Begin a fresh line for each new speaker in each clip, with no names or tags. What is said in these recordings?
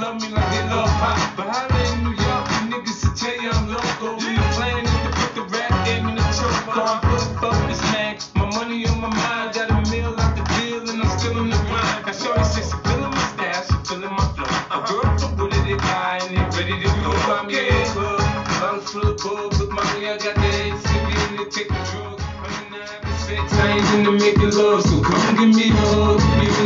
love me like they love pop. But holla in New York, you niggas to tell you I'm local. And the plan is to put the rap game in the choke. I'm fuck this man. My money on my mind, got a meal out the deal, and I'm still in the grind. Now shorty says she feeling my style, she feeling my flow. A girl from Wooded, they buy and they ready to go. Find me the club, bottle full of bug. With money, I got the sippy and they take the drugs. I'm in the sex, I ain't into making love. So come give me a hug,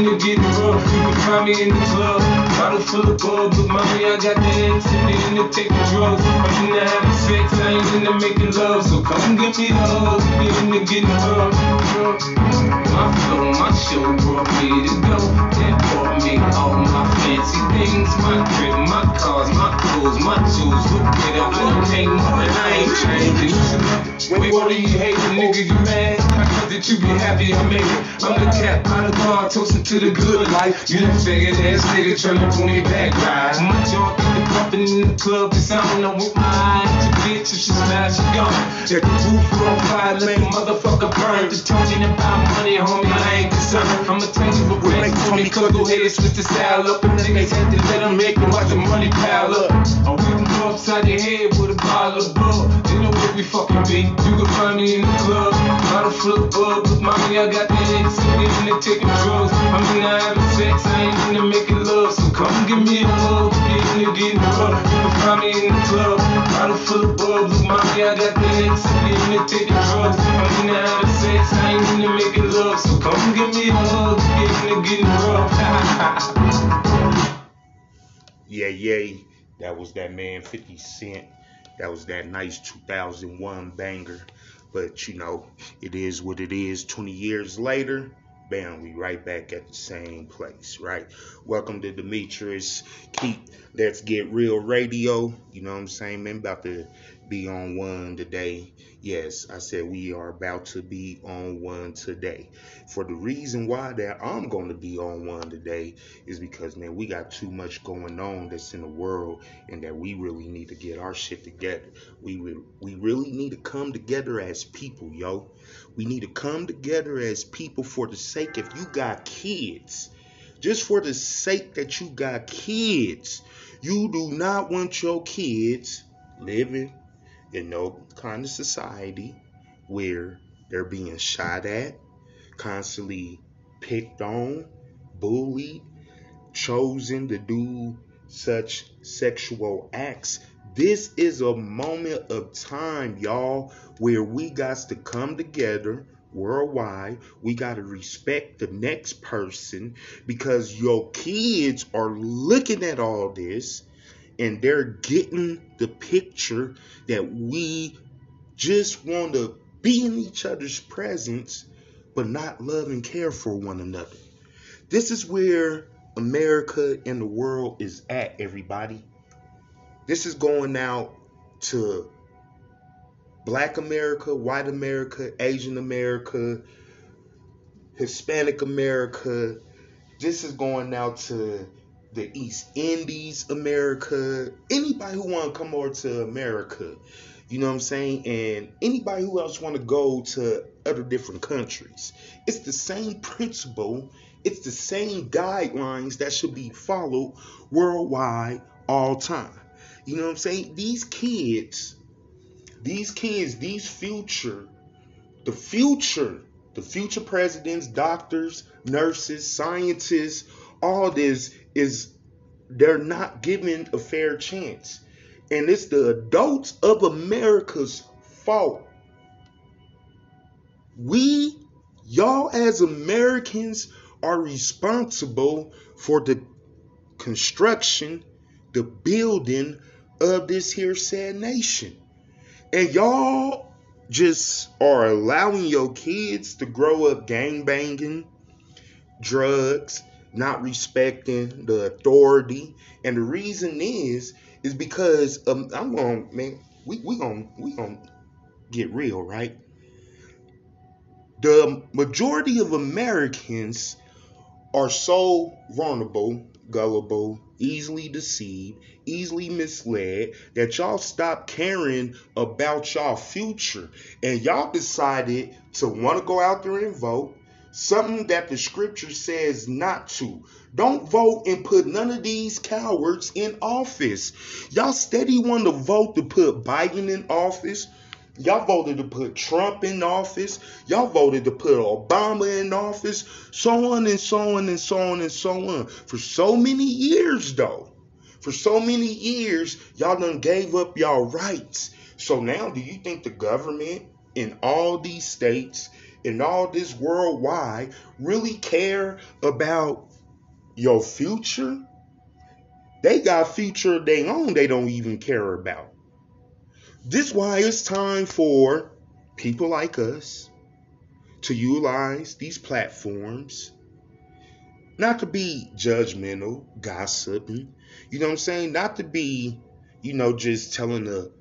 you're into getting rough. You can find me in the club, bottle full of bug. With mommy, I got the sippy and they take the drugs. I'm in the having sex, I ain't into making love. So come give me a hug, if you're into getting rough. My flow, my show brought me to go. That brought me all my fancy things. My crib, my cars, my clothes, my tools. Look at it, I don't take nothing, I ain't changing. Wait, what do you the nigga, you mad? That you be happy I made it. I'm the cat by the bar, toasting to the good life. You done figured ass nigga tryna pull me back, right? My jaw the bumping in the club, cause I don't know with my eyes. Your bitch, if she smash, she gone. At the roof on fire, let the motherfucker burn. Just talking about money, homie, I ain't concerned. I'ma tell you what break Tony Cook, go ahead and switch the style up. And niggas had to let them make them watch the money pile up. I'm whipping upside your head with a bottle of bull. You know we fucking. You can find me in the club. Bottle full of bug. With mommy, I got the head sitting in there taking drugs. There having sex, I ain't into making love. So come give me a hug. Get in getting rough. You can find me in the club. Bottle full of bug. With mommy, I got the head sitting in there taking drugs. There having sex, I ain't into making love. So come give me a hug. Get in getting rough.
Yeah, yay. That was that man 50 Cent. That was that nice 2001 banger. But you know, it is what it is. 20 years later, bam, we right back at the same place, right? Welcome to Demetrius. Keep Let's Get Real Radio. You know what I'm saying, man? About to be on one today. Yes, I said we are about to be on one today. For the reason why that I'm going to be on one today is because man, we got too much going on that's in the world, and that we really need to get our shit together. We re- we really need to come together as people, yo. We need to come together as people for the sake if you got kids, just for the sake that you got kids. You do not want your kids living in no kind of society where they're being shot at, constantly picked on, bullied, chosen to do such sexual acts. This is a moment of time, y'all, where we got to come together worldwide. We got to respect the next person because your kids are looking at all this and they're getting the picture that we just want to be in each other's presence but not love and care for one another. This is where America and the world is at, everybody. This is going out to Black America, White America, Asian America, Hispanic America. This is going out to the East Indies, America, anybody who want to come over to America, you know what I'm saying, and anybody who else want to go to other different countries. It's the same principle, it's the same guidelines that should be followed worldwide all time. You know what I'm saying? These kids, these kids, these future, the future, the future presidents, doctors, nurses, scientists, all this is they're not given a fair chance. And it's the adults of America's fault. We, y'all as Americans, are responsible for the construction, the building of this here said nation. And y'all just are allowing your kids to grow up gang banging, drugs, not respecting the authority. And the reason is, is because um, I'm gonna, man, we we gonna we gonna get real, right? The majority of Americans are so vulnerable, gullible, easily deceived, easily misled that y'all stop caring about y'all future and y'all decided to want to go out there and vote something that the scripture says not to. Don't vote and put none of these cowards in office. Y'all steady want to vote to put Biden in office. Y'all voted to put Trump in office. Y'all voted to put Obama in office. So on and so on and so on and so on. For so many years, though. For so many years, y'all done gave up y'all rights. So now, do you think the government in all these states, in all this worldwide, really care about your future? They got future their own they don't even care about. This why it's time for people like us to utilize these platforms not to be judgmental, gossiping, you know what I'm saying? Not to be, you know, just telling the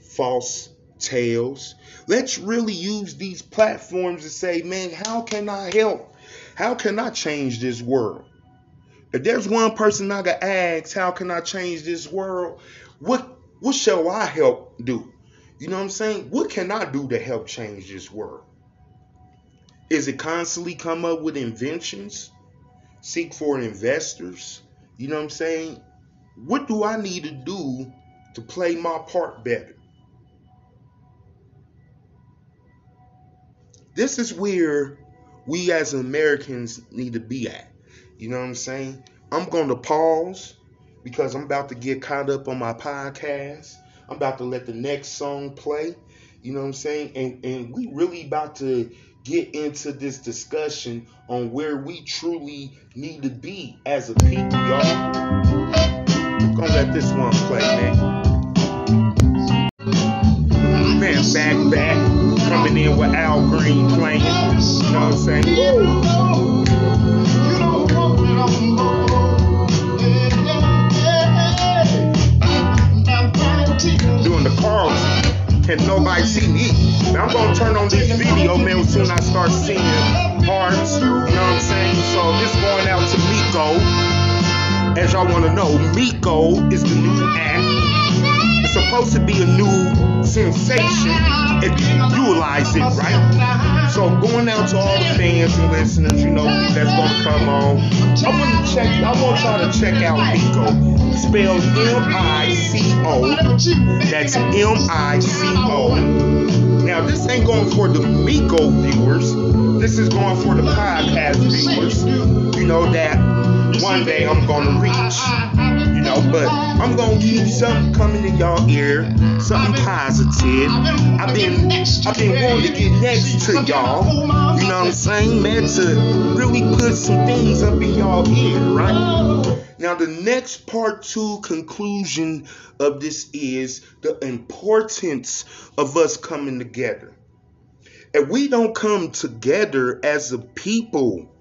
false tales. Let's really use these platforms to say, man, how can I help? How can I change this world? If there's one person I could ask, how can I change this world? What what shall I help do? You know what I'm saying? What can I do to help change this world? Is it constantly come up with inventions? Seek for investors? You know what I'm saying? What do I need to do to play my part better? This is where we as Americans need to be at. You know what I'm saying? I'm going to pause because I'm about to get caught up on my podcast. I'm about to let the next song play. You know what I'm saying? And and we really about to get into this discussion on where we truly need to be as a people, y'all. I'm gonna let this one play, man. Man, back back, coming in with Al Green playing. You know what I'm saying? Woo! doing the Carlton. Can nobody see me? Now I'm gonna turn on this video, man, as soon as I start seeing hearts. You know what I'm saying? So this going out to MICO. As y'all wanna know, MICO is the new app. It's supposed to be a new sensation if you utilize it right. So going out to all the fans and listeners, you know, that's gonna come on. I want to check. I want y'all to check out MICO. Spelled M-I-C-O. That's M-I-C-O. Now this ain't going for the MICO viewers. This is going for the podcast viewers. You know that one day I'm gonna reach. Know, but I'm gonna keep something coming in y'all ear, something positive. I've been I've been wanting to get next to y'all. You know what I'm saying, man, to really put some things up in y'all ear, right? Now the next part two conclusion of this is the importance of us coming together. If we don't come together as a people,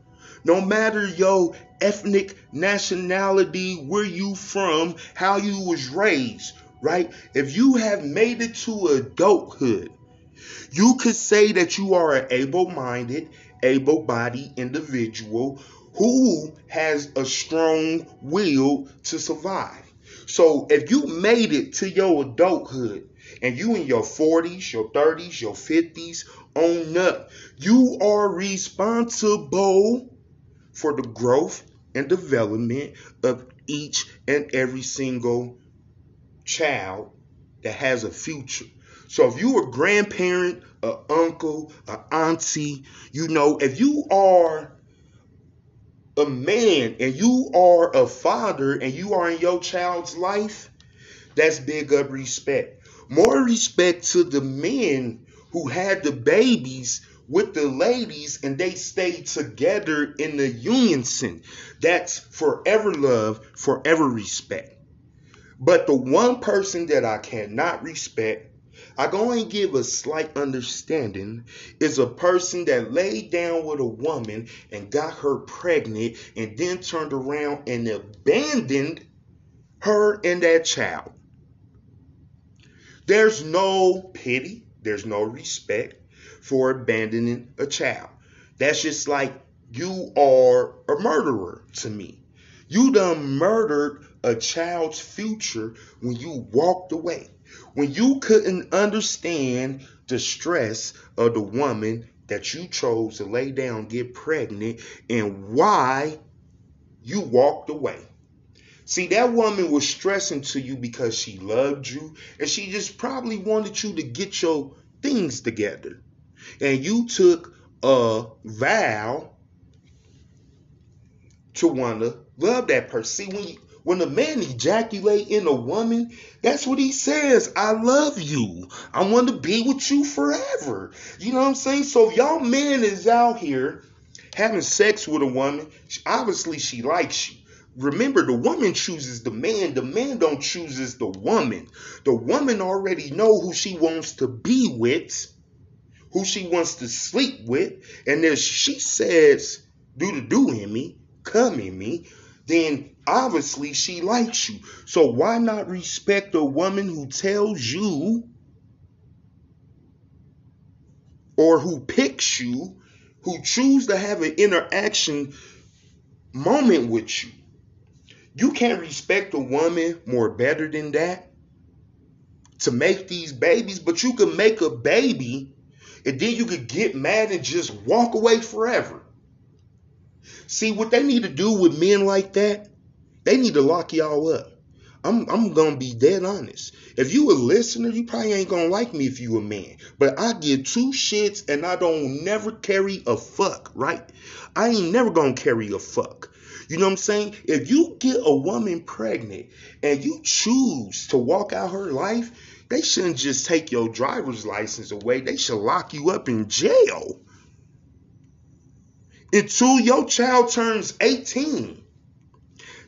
no matter your ethnic nationality, where you from, how you was raised, right? If you have made it to adulthood, you could say that you are an able-minded, able-bodied individual who has a strong will to survive. So if you made it to your adulthood and you in your 40s, your 30s, your 50s, on up, you are responsible for the growth and development of each and every single child that has a future. So if you are a grandparent, a uncle, a auntie, you know, if you are a man and you are a father and you are in your child's life, that's big up respect. More respect to the men who had the babies with the ladies and they stayed together in the unison. That's forever love, forever respect. But the one person that I cannot respect, I go and give a slight understanding, is a person that laid down with a woman and got her pregnant and then turned around and abandoned her and that child. There's no pity, there's no respect for abandoning a child. That's just like you are a murderer to me. You done murdered a child's future when you walked away. When you couldn't understand the stress of the woman that you chose to lay down, get pregnant, and why you walked away. See, that woman was stressing to you because she loved you and she just probably wanted you to get your things together. And you took a vow to want to love that person. See, when when a man ejaculate in a woman, that's what he says. I love you. I want to be with you forever. You know what I'm saying? So y'all man is out here having sex with a woman. Obviously, she likes you. Remember, the woman chooses the man. The man don't chooses the woman. The woman already know who she wants to be with, who she wants to sleep with, and if she says, "Do the do in me, come in me," then obviously she likes you. So why not respect a woman who tells you or who picks you, who choose to have an interaction moment with you? You can't respect a woman more better than that to make these babies, but you can make a baby and then you could get mad and just walk away forever. See what they need to do with men like that? They need to lock y'all up. I'm I'm gonna be dead honest. If you a listener, you probably ain't gonna like me if you a man. But I give two shits and I don't never carry a fuck, right? I ain't never gonna carry a fuck. You know what I'm saying? If you get a woman pregnant and you choose to walk out her life, they shouldn't just take your driver's license away. They should lock you up in jail until your child turns 18.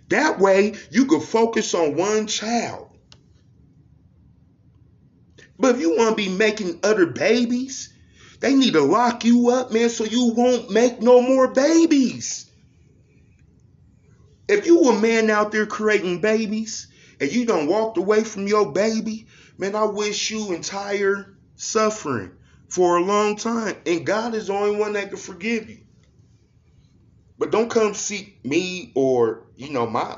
That way, you can focus on one child. But if you want to be making other babies, they need to lock you up, man, so you won't make no more babies. If you a man out there creating babies and you don't walked away from your baby, man, I wish you entire suffering for a long time. And God is the only one that can forgive you. But don't come seek me or, you know, my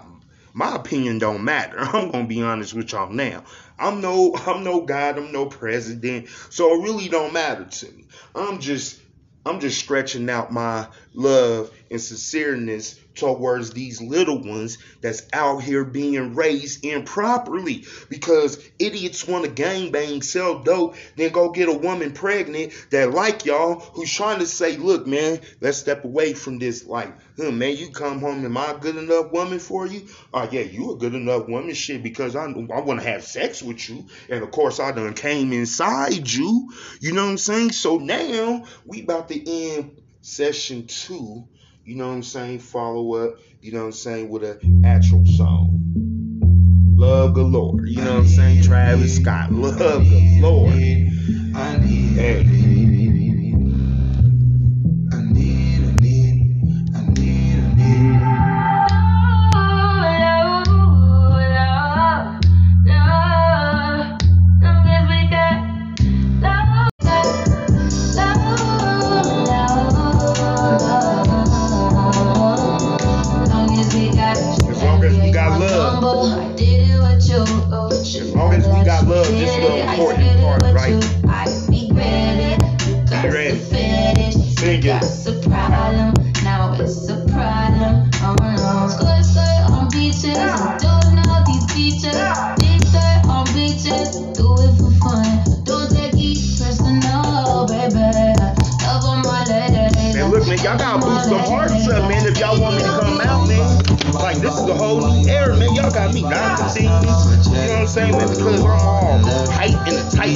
my opinion don't matter. I'm gonna be honest with y'all now. I'm no I'm no God, I'm no president, so it really don't matter to me. I'm just I'm just stretching out my love and sincereness towards these little ones that's out here being raised improperly because idiots want to gangbang, sell dope, then go get a woman pregnant that like y'all who's trying to say, look, man, let's step away from this life. Huh, man, you come home, am I a good enough woman for you? Oh, yeah, you a good enough woman, shit, because I, I want to have sex with you. And of course, I done came inside you. You know what I'm saying? So now we about to end session two you know what I'm saying, follow up, you know what I'm saying, with an actual song. Love galore. You know what I'm saying? Travis Scott. Love galore. Hey.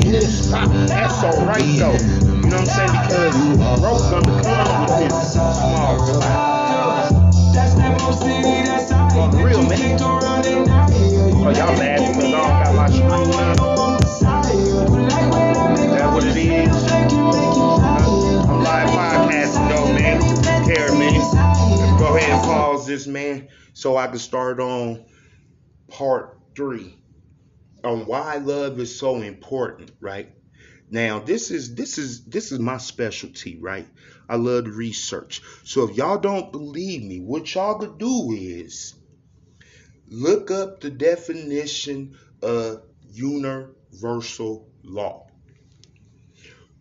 In a tight little spot. That's alright, though. You know what I'm saying? Because broke gonna come with this small spot.
That's that most city that's out.
For real, man. Oh, y'all laughing because I don't got my screen up. Is that what it is? I'm live podcasting, though, man. Care, man? Let's go ahead and pause this, man, so I can start on part three on why love is so important, right? Now, this is this is this is my specialty, right? I love research. So if y'all don't believe me, what y'all could do is look up the definition of universal law.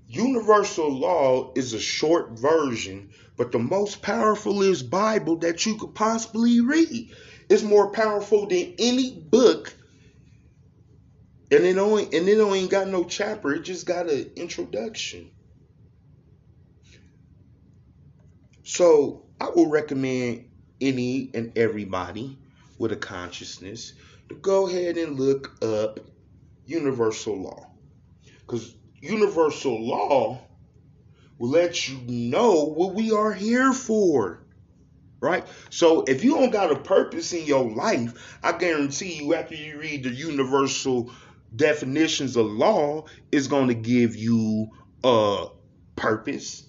Universal law is a short version, but the most powerful is Bible that you could possibly read. It's more powerful than any book. And it only and it only got no chapter. It just got an introduction. So I will recommend any and everybody with a consciousness to go ahead and look up universal law. Because universal law will let you know what we are here for. Right? So if you don't got a purpose in your life, I guarantee you after you read the universal definitions of law, is going to give you a purpose.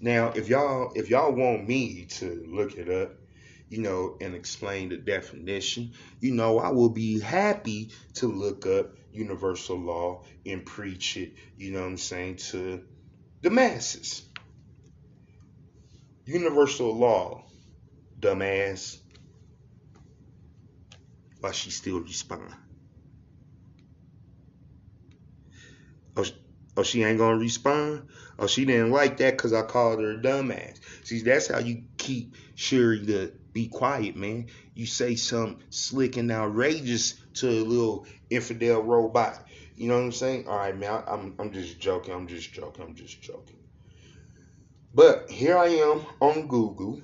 Now, if y'all if y'all want me to look it up, you know, and explain the definition, you know, I will be happy to look up universal law and preach it, you know what I'm saying, to the masses. Universal law, dumbass. Why she still respond? Oh, oh, she ain't gonna respond? Oh, she didn't like that because I called her a dumbass. See, that's how you keep Siri to be quiet, man. You say something slick and outrageous to a little infidel robot. You know what I'm saying? All right, man. I, I'm I'm just joking. I'm just joking. I'm just joking. But here I am on Google.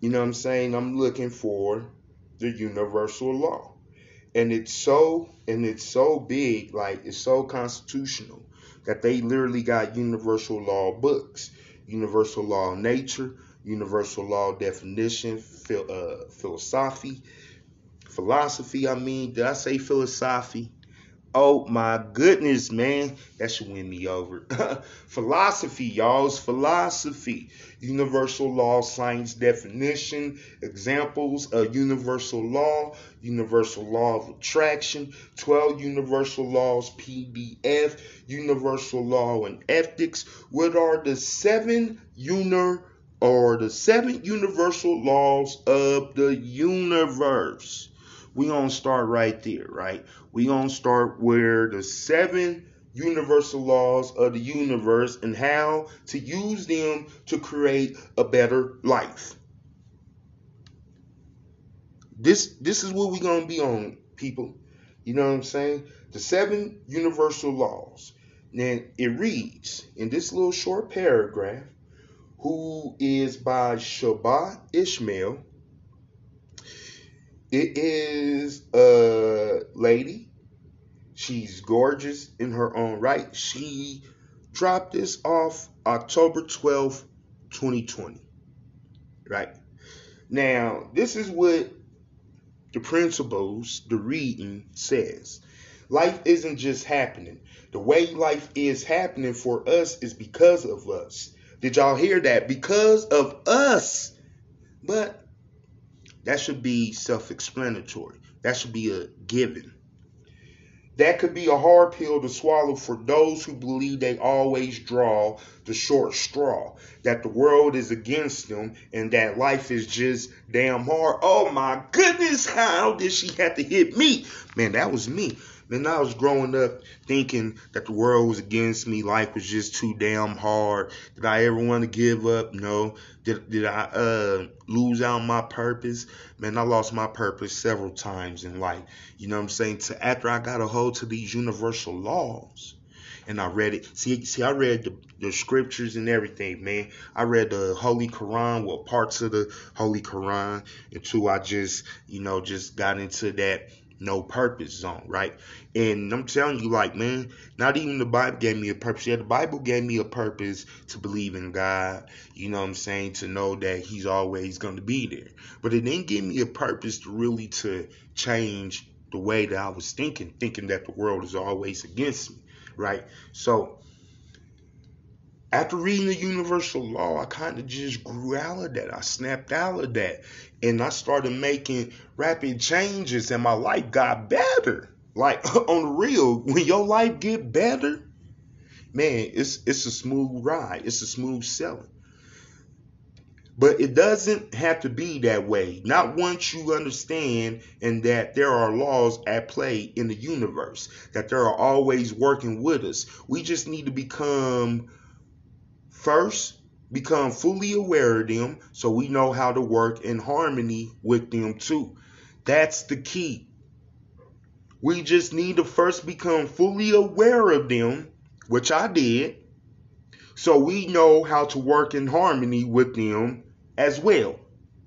You know what I'm saying? I'm looking for the universal law. And it's so and it's so big, like it's so constitutional that they literally got universal law books, universal law nature, universal law definition, phil, uh, philosophy, philosophy. I mean, did I say philosophy? Oh my goodness, man, that should win me over. philosophy, y'all's philosophy. Universal law, science definition, examples of universal law, universal law of attraction, 12 universal laws, PDF, universal law and ethics. What are the seven universal or the seven universal laws of the universe. We gonna start right there, right? We gonna start where the seven universal laws of the universe and how to use them to create a better life. This this is what we gonna be on, people. You know what I'm saying? The seven universal laws. Now it reads in this little short paragraph who is by Shabbat Ishmael. It is a lady. She's gorgeous in her own right. She dropped this off October 12th, 2020. Right? Now, this is what the principles, the reading says. Life isn't just happening. The way life is happening for us is because of us. Did y'all hear that? Because of us. But that should be self explanatory. That should be a given. That could be a hard pill to swallow for those who believe they always draw the short straw, that the world is against them and that life is just damn hard. Oh my goodness, how did she have to hit me? Man, that was me. Then I was growing up thinking that the world was against me, life was just too damn hard. Did I ever want to give up? No. Did did I uh, lose out my purpose? Man, I lost my purpose several times in life. You know what I'm saying? To after I got a hold to these universal laws and I read it. See, see, I read the, the scriptures and everything, man. I read the Holy Quran, well, parts of the Holy Quran, until I just, you know, just got into that no purpose zone, right? And I'm telling you, like, man, not even the Bible gave me a purpose. Yeah, the Bible gave me a purpose to believe in God, you know what I'm saying, to know that He's always going to be there. But it didn't give me a purpose to really to change the way that I was thinking, thinking that the world is always against me, right? So after reading the universal law, I kind of just grew out of that. I snapped out of that. And I started making rapid changes and my life got better. Like on the real, when your life get better, man, it's it's a smooth ride. It's a smooth selling. But it doesn't have to be that way. Not once you understand and that there are laws at play in the universe, that they are always working with us. We just need to become first become fully aware of them so we know how to work in harmony with them too. That's the key. We just need to first become fully aware of them, which I did, so we know how to work in harmony with them as well,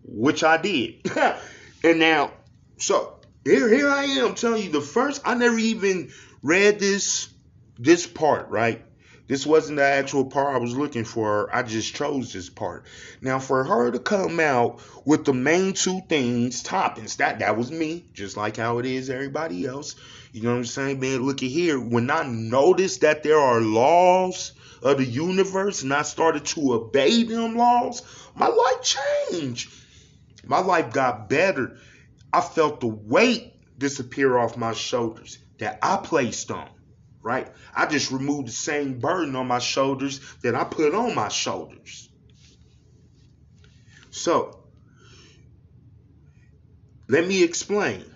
which I did. and now, so here, here I am telling you the first. I never even read this this part, right? This wasn't the actual part I was looking for. I just chose this part. Now, for her to come out with the main two things, toppings, that that was me, just like how it is everybody else. You know what I'm saying, man? Look at here. When I noticed that there are laws of the universe and I started to obey them laws, my life changed. My life got better. I felt the weight disappear off my shoulders that I placed on right? I just removed the same burden on my shoulders that I put on my shoulders. So, let me explain.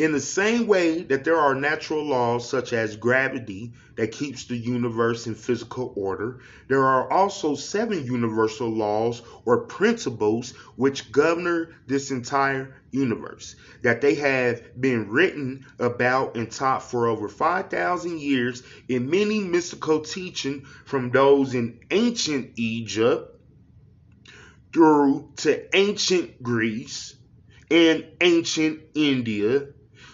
In the same way that there are natural laws such as gravity that keeps the universe in physical order, there are also seven universal laws or principles which govern this entire universe. That they have been written about and taught for over 5,000 years in many mystical teaching from those in ancient Egypt through to ancient Greece and ancient India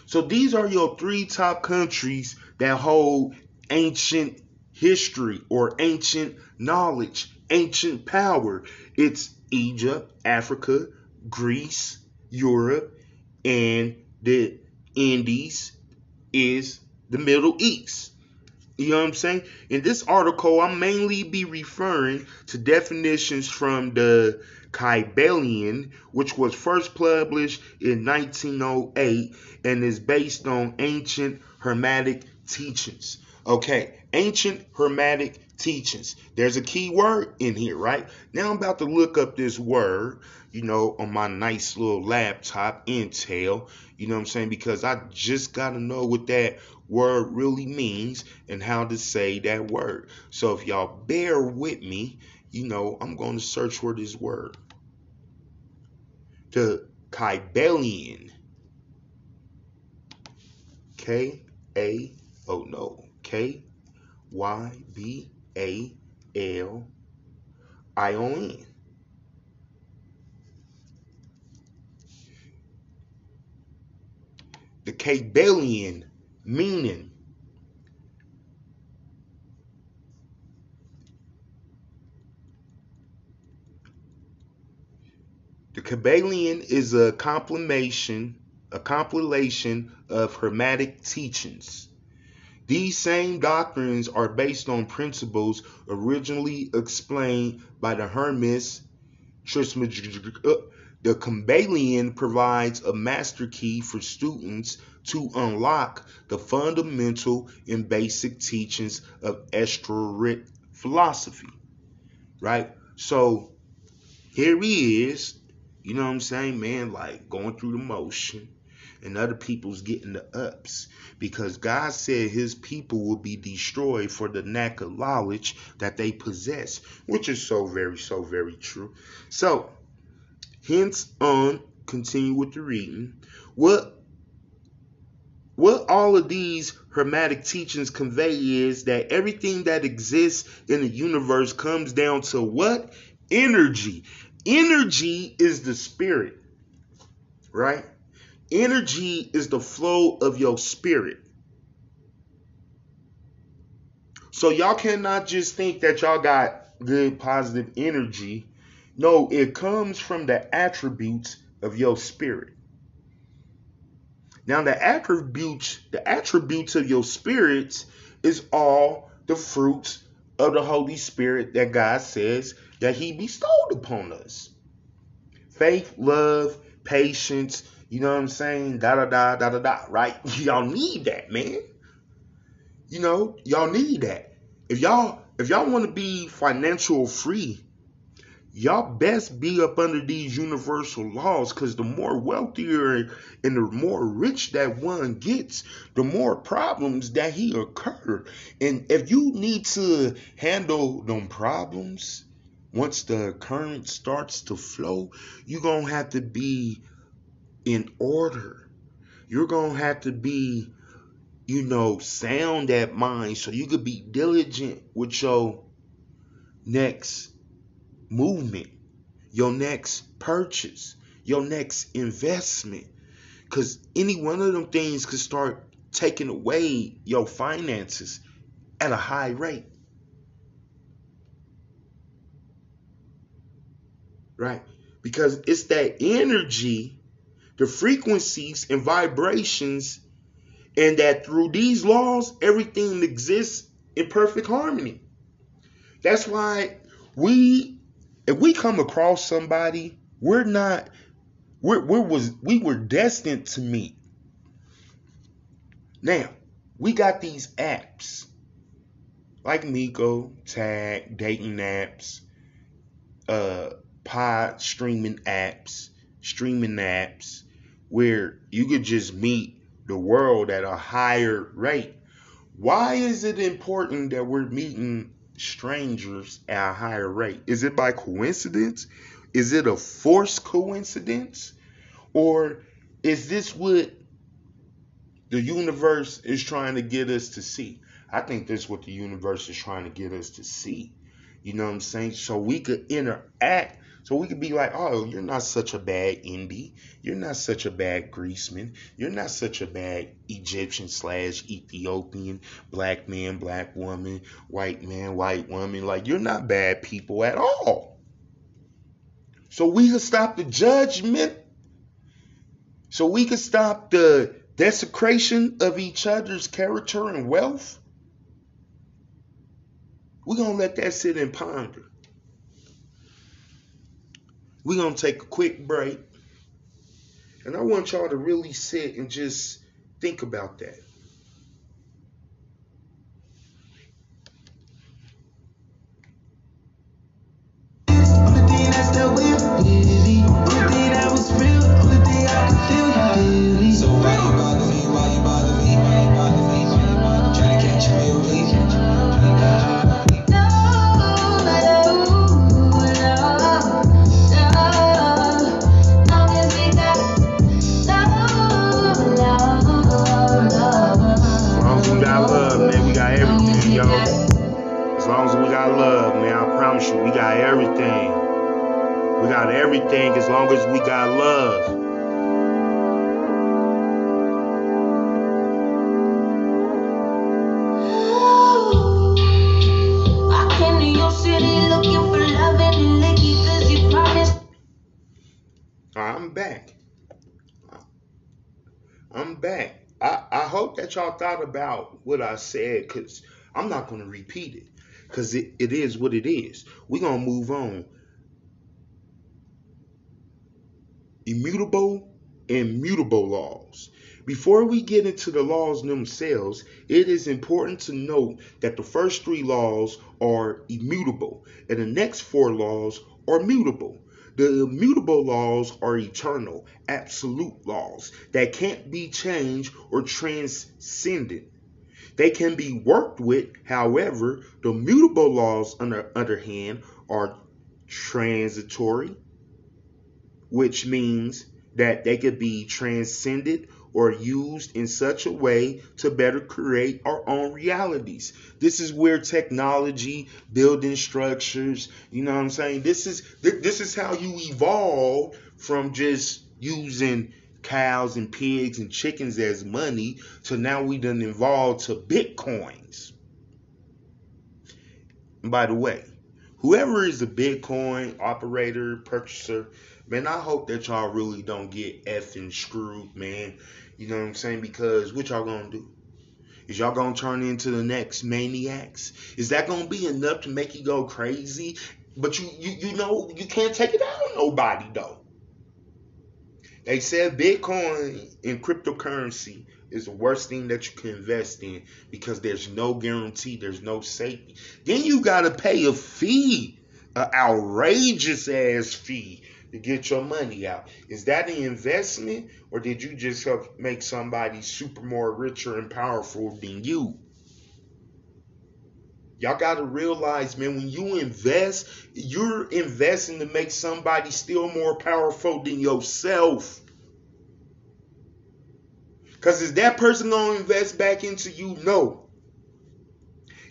so these are your three top countries that hold ancient history or ancient knowledge, ancient power. It's Egypt, Africa, Greece, Europe, and the Indies is the Middle East. You know what I'm saying? In this article, I'll mainly be referring to definitions from the Kybalion, which was first published in 1908 and is based on ancient Hermetic teachings. Okay, ancient Hermetic teachings. There's a key word in here, right? Now I'm about to look up this word, you know, on my nice little laptop, Intel, you know what I'm saying? Because I just got to know what that word really means and how to say that word. So if y'all bear with me, you know, I'm going to search for this word. The Kybalion. K A oh no K Y B A L I O N. The Kybalion meaning The Kybalion is a compilation, a compilation of Hermetic teachings. These same doctrines are based on principles originally explained by the Hermes Trismegistus. Uh, The Kybalion provides a master key for students to unlock the fundamental and basic teachings of Esoteric philosophy. Right? So here he is, you know what I'm saying, man, like going through the motion and other people's getting the ups because God said his people will be destroyed for the lack of knowledge that they possess, which is so very, so very true. So, hence on, continue with the reading. What what all of these hermetic teachings convey is that everything that exists in the universe comes down to what? Energy. Energy is the spirit, right? Energy is the flow of your spirit. So y'all cannot just think that y'all got good positive energy. No, it comes from the attributes of your spirit. Now the attributes, the attributes of your spirits is all the fruits of the Holy Spirit that God says that he bestowed upon us. Faith, love, patience, you know what I'm saying? Da da da da da da, right? Y'all need that, man. You know, y'all need that. If y'all if y'all want to be financial free, y'all best be up under these universal laws because the more wealthier and the more rich that one gets, the more problems that he occur. And if you need to handle them problems, once the current starts to flow, you're to have to be in order. You're to have to be, you know, sound at mind so you could be diligent with your next movement, your next purchase, your next investment. Because any one of them things could start taking away your finances at a high rate. Right? Because it's that energy, the frequencies and vibrations, and that through these laws, everything exists in perfect harmony. That's why we, if we come across somebody, we're not, we're, we was, we were destined to meet. Now, we got these apps like MICO, Tag, dating apps, uh, pod streaming apps, streaming apps, where you could just meet the world at a higher rate. Why is it important that we're meeting strangers at a higher rate? Is it by coincidence? Is it a forced coincidence? Or is this what the universe is trying to get us to see? I think this is what the universe is trying to get us to see. You know what I'm saying? So we could interact. So we could be like, oh, you're not such a bad Indie. You're not such a bad Greaseman. You're not such a bad Egyptian slash Ethiopian, black man, black woman, white man, white woman. Like, you're not bad people at all. So we could stop the judgment. So we could stop the desecration of each other's character and wealth. We're going to let that sit and ponder. We're going to take a quick break. And I want y'all to really sit and just think about that. Everything as long as we got love. I
came to your city looking for love and a licky 'cause you promised.
I'm back. I'm back. I, I hope that y'all thought about what I said because I'm not going to repeat it because it, it is what it is. We're going to move on. Immutable and mutable laws. Before we get into the laws themselves, it is important to note that the first three laws are immutable and the next four laws are mutable. The immutable laws are eternal, absolute laws that can't be changed or transcended. They can be worked with, however, the mutable laws, on the other hand, are transitory, which means that they could be transcended or used in such a way to better create our own realities. This is where technology, building structures, you know what I'm saying? This is this is how you evolve from just using cows and pigs and chickens as money to now we done evolved to bitcoins. And by the way, whoever is a Bitcoin operator, purchaser, man, I hope that y'all really don't get effing screwed, man. You know what I'm saying? Because what y'all gonna do? Is y'all gonna turn into the next maniacs? Is that gonna be enough to make you go crazy? But you you you know you can't take it out on nobody though. They said Bitcoin and cryptocurrency is the worst thing that you can invest in because there's no guarantee, there's no safety. Then you gotta pay a fee an outrageous ass fee to get your money out. Is that an investment or did you just help make somebody super more richer and powerful than you? Y'all got to realize, man, when you invest, you're investing to make somebody still more powerful than yourself. Because is that person going to invest back into you? No.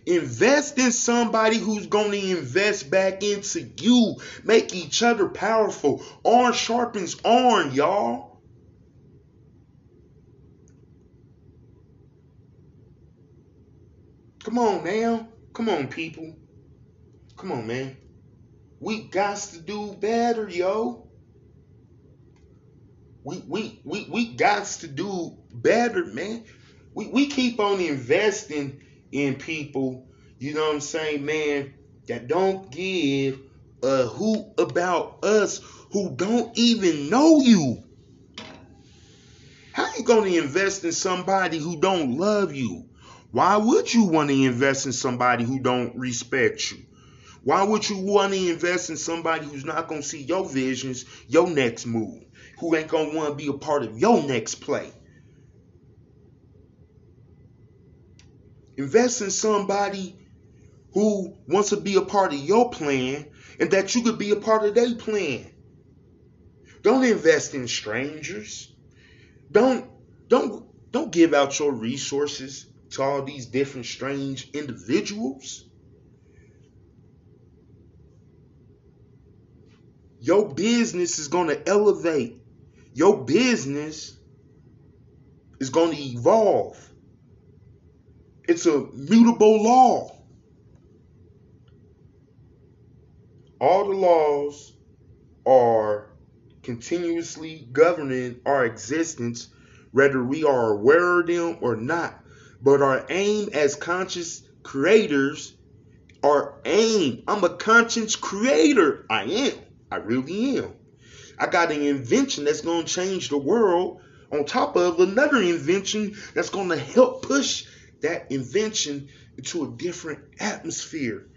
Invest in somebody who's going to invest back into you. Make each other powerful. Iron sharpens iron, y'all. Come on now. Come on, people. Come on, man. We got to do better, yo. We we we we got to do better, man. We we keep on investing in people, you know what I'm saying, man, that don't give a hoot about us who don't even know you. How you gonna invest in somebody who don't love you? Why would you want to invest in somebody who don't respect you? Why would you want to invest in somebody who's not gonna see your visions, your next move, who ain't gonna want to be a part of your next play? Invest in somebody who wants to be a part of your plan and that you could be a part of their plan. Don't invest in strangers. Don't don't don't give out your resources to all these different strange individuals. Your business is going to elevate. Your business is going to evolve. It's a mutable law. All the laws are continuously governing our existence, whether we are aware of them or not. But our aim as conscious creators, our aim, I'm a conscious creator. I am. I really am. I got an invention that's going to change the world on top of another invention that's going to help push that invention into a different atmosphere.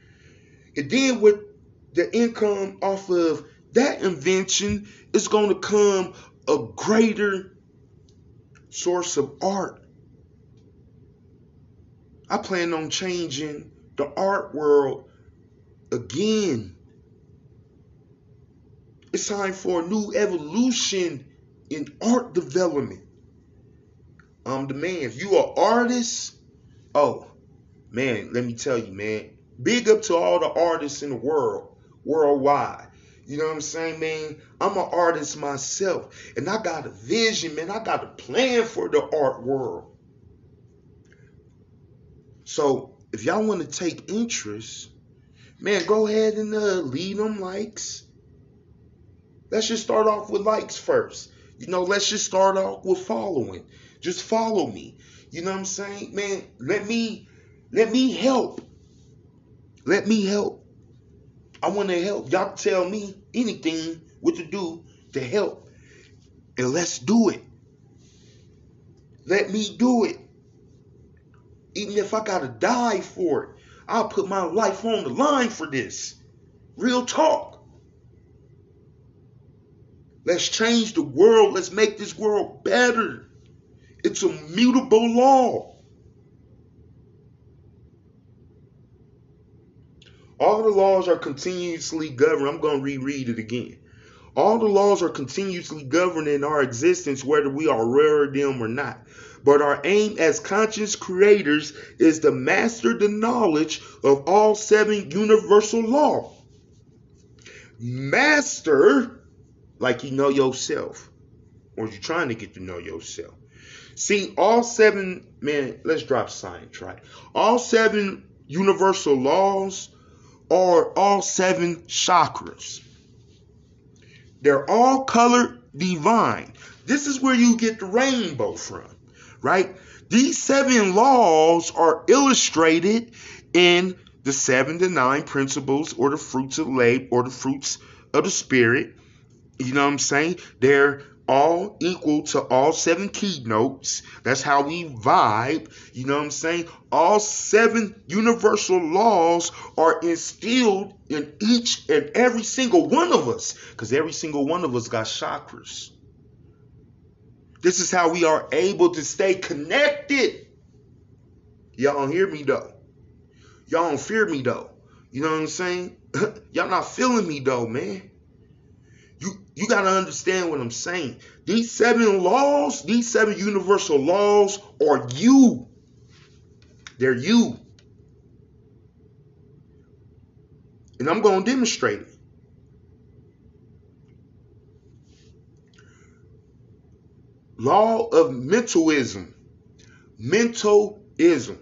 And then with the income off of that invention, it's going to come a greater source of art. I plan on changing the art world again. It's time for a new evolution in art development. I'm the man. If you are artist, oh man, let me tell you, man. Big up to all the artists in the world, worldwide. You know what I'm saying, man? I'm an artist myself, and I got a vision, man. I got a plan for the art world. So if y'all want to take interest, man, go ahead and uh, leave them likes. Let's just start off with likes first. You know, let's just start off with following. Just follow me. You know what I'm saying? Man, let me let me help. Let me help. I want to help. Y'all tell me anything what to do to help. And let's do it. Let me do it. Even if I gotta die for it, I'll put my life on the line for this. Real talk. Let's change the world. Let's make this world better. It's a mutable law. All the laws are continuously governed. I'm going to reread it again. All the laws are continuously governing our existence, whether we are aware of them or not. But our aim as conscious creators is to master the knowledge of all seven universal law. Master, like you know yourself, or you're trying to get to know yourself. See, all seven, man, let's drop science, right? All seven universal laws are all seven chakras. They're all colored divine. This is where you get the rainbow from, right? These seven laws are illustrated in the seven to nine principles or the fruits of labor or the fruits of the spirit. You know what I'm saying? They're all equal to all seven keynotes. That's how we vibe. You know what I'm saying? All seven universal laws are instilled in each and every single one of us. Because every single one of us got chakras. This is how we are able to stay connected. Y'all don't hear me though. Y'all don't fear me though. You know what I'm saying? Y'all not feeling me though, man. You you gotta understand what I'm saying. These seven laws, these seven universal laws are you. They're you. And I'm gonna demonstrate it. Law of mentalism. Mentalism.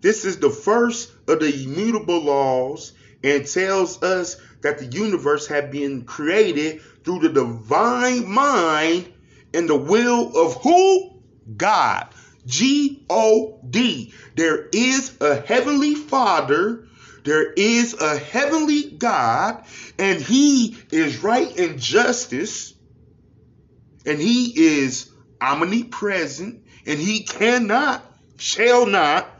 This is the first of the immutable laws and tells us that the universe had been created through the divine mind and the will of who? God. G O D. There is a heavenly Father, there is a heavenly God, and He is right in justice, and He is omnipresent, and He cannot, shall not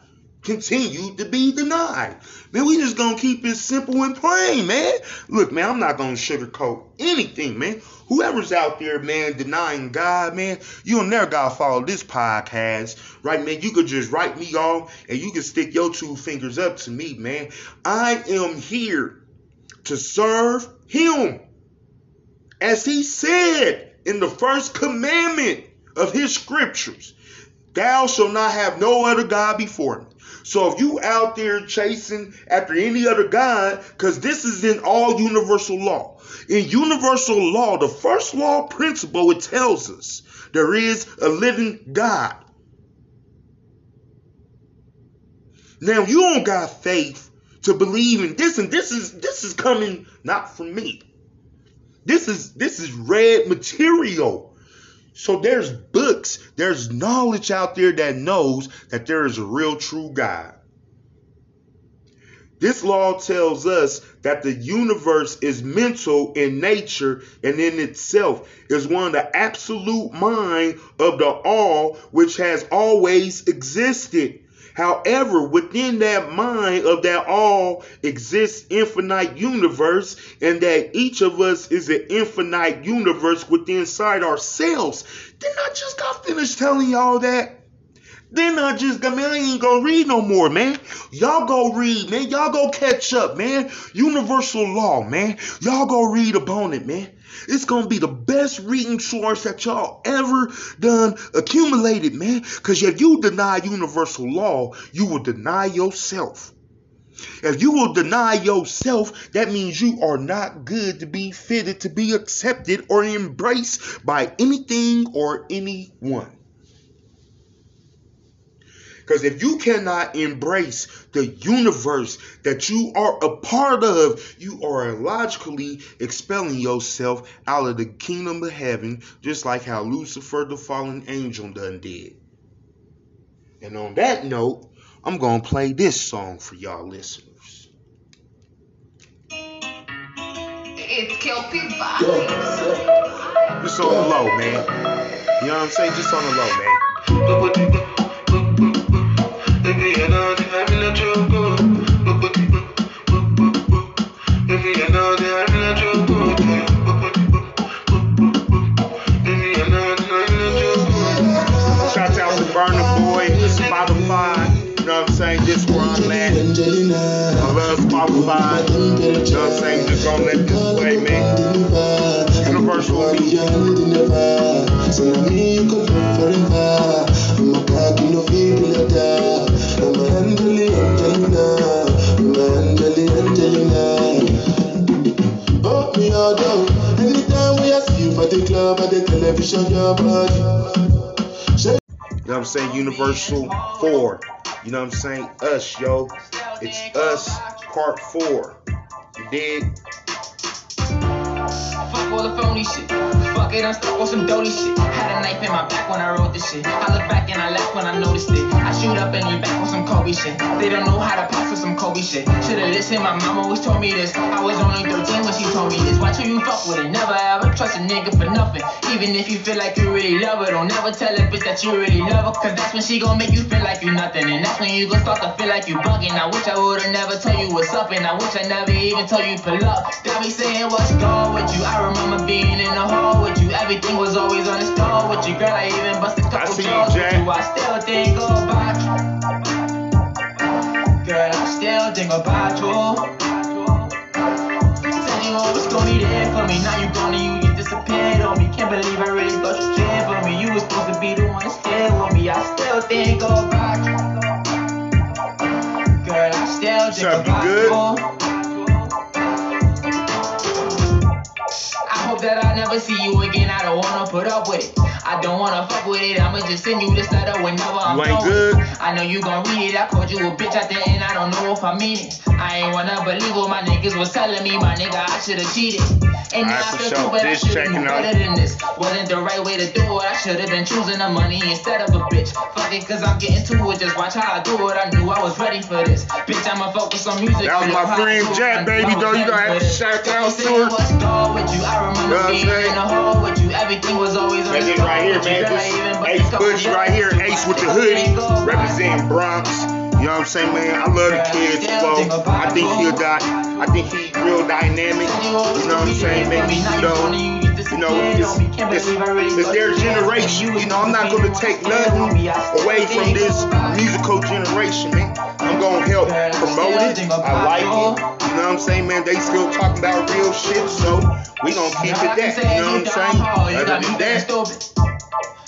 continue to be denied. Man, we just gonna keep it simple and plain, man. Look, man, I'm not gonna sugarcoat anything, man. Whoever's out there, man, denying God, man, you don't never gotta follow this podcast, right, man? You could just write me off and you can stick your two fingers up to me, man. I am here to serve Him. As He said in the first commandment of His scriptures, Thou shalt not have no other God before me. So if you out there chasing after any other God, because this is in all universal law. In universal law, the first law principle, it tells us there is a living God. Now you don't got faith to believe in this, and this is this is coming not from me. This is this is red material. So there's books, there's knowledge out there that knows that there is a real true God. This law tells us that the universe is mental in nature and in itself is one of the absolute mind of the all which has always existed. However, within that mind of that all exists infinite universe, and that each of us is an infinite universe within inside ourselves. Didn't I just got finished telling y'all that? Then I just, I mean, I ain't gonna read no more, man. Y'all go read, man. Y'all go catch up, man. Universal law, man. Y'all go read upon it, man. It's gonna be the best reading source that y'all ever done accumulated, man. Cause if you deny universal law, you will deny yourself. If you will deny yourself, that means you are not good to be fitted to be accepted or embraced by anything or anyone. Because if you cannot embrace the universe that you are a part of, you are logically expelling yourself out of the kingdom of heaven, just like how Lucifer, the fallen angel, done did. And on that note, I'm going to play this song for y'all listeners.
It's Kelpie vibes.
Just on the low, man. You know what I'm saying? Just on the low, man. Shout out to Burna Boy, Spotify. You know what I'm saying? Just one
man.
I love Spotify. Just saying, just gonna let this where I'm at. Angelina, man. Universal music.
Television, your.
You know what I'm saying? Universal 4. You know what I'm saying? Us, yo. It's us, part 4. You dig?
Fuck all the phony shit. Fuck it, I'm stuck on some dirty shit. Had a knife in my back when I wrote this shit. I look back and I laugh when I noticed it. I shoot up in the back with some Kobe shit. They don't know how to pass with some Kobe shit. Should've listened, my mom always told me this. I was only 13 when she told me this. Watch who you fuck with it. Never ever trust a nigga for nothing. Even if you feel like you really love her, don't never tell a bitch that you really love her. Cause that's when she gon' make you feel like you nothing. And that's when you gon' start to feel like you bugging. I wish I would've never told you what's up. And I wish I never even told you pull up. Got me saying what's going with you. I remember being in the hall with you. Everything was always on the store with you. Girl, I even busted a
I
couple jaws with you. I still think about you. Girl, I still think about you. Said you always gonna be there for me. Now you gone and you just disappeared on me. Can't believe I really thought you cared for me. You was supposed to be the one here with me. I still think about you. Girl, I still
What's
think
up, you good?
Never see you again. I don't wanna put up with it. I don't wanna fuck with it. I'ma just send you this letter whenever I'm
You ain't good?
with. I know you gon' read it. I called you a bitch at the end. I don't know if I mean it. I ain't wanna believe what my niggas was telling me. My nigga, I should've cheated. And now
Alright,
I feel
sure.
too, but I
This
should've
checking
knew
out.
better than this. Wasn't the right way to do it. I should've been choosing the money instead of a bitch. Fuck it, cause I'm getting to it. Just watch how I do it. I knew I was ready for this. Bitch, I'ma focus on music.
That was my
know how I
friend. Jack, baby, though. You gonna have to shout out to
with you.
Know what I'm saying?
In the hole with you. Everything was always on the
right here, man. This Ace Buddy right here, Ace with the hoodie, representing Bronx. You know what I'm saying, man? I love the kid's flow. I think he'll die. I think he real dynamic. You know what I'm saying? Make me, you know, you know, it's, it's, it's their generation. You know, I'm not gonna take nothing away from this musical generation, man. I'm gonna help promote it. I like it. You know what I'm saying, man? They still talking about real shit, so we gonna keep it that. You know what I'm saying? Other than that,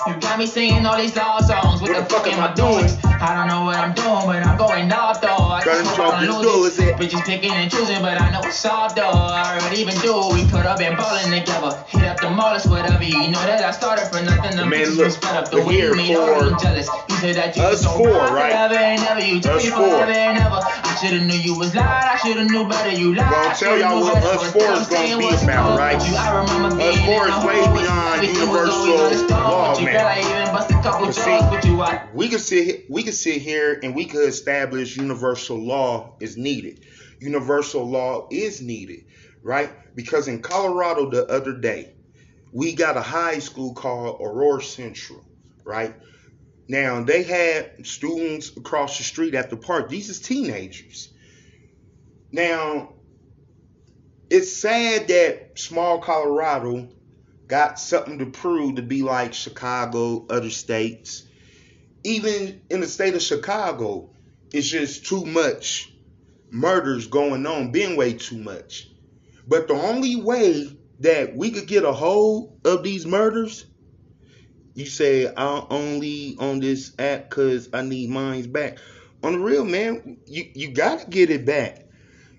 You got me singing all these love songs. What, the fuck am I doing? I don't know what I'm doing, but I'm going off though. I
Gotta
just hope I don't lose
it?
it. Bitches picking and choosing, but I know it's soft though. I already even do. We could have been balling together. Hit up the mallest, whatever. You know that I started for nothing. Them
Man, look,
was up the
we're here
all of them jealous. You said that you
us
so
four, right?
forever and ever. You
Us
me
four.
forever and ever. I shoulda knew you was lying. I shoulda knew better. You lied.
Gonna
I
tell y'all what Us Four is gonna be about, right?
with you. I remember
Us Four is way
hole with you.
beyond
Everything was always
universal
the
law. Man.
I even a couple
see,
with you. I
we could sit we could sit here and we could establish universal law is needed. Universal law is needed, right? Because in Colorado the other day, we got a high school called Aurora Central, right? Now they had students across the street at the park. These is teenagers. Now it's sad that small Colorado got something to prove to be like Chicago, other states. Even in the state of Chicago, it's just too much murders going on, being way too much. But the only way that we could get a hold of these murders, you say I'm only on this app because I need mines back. On the real, man, you, you gotta get it back.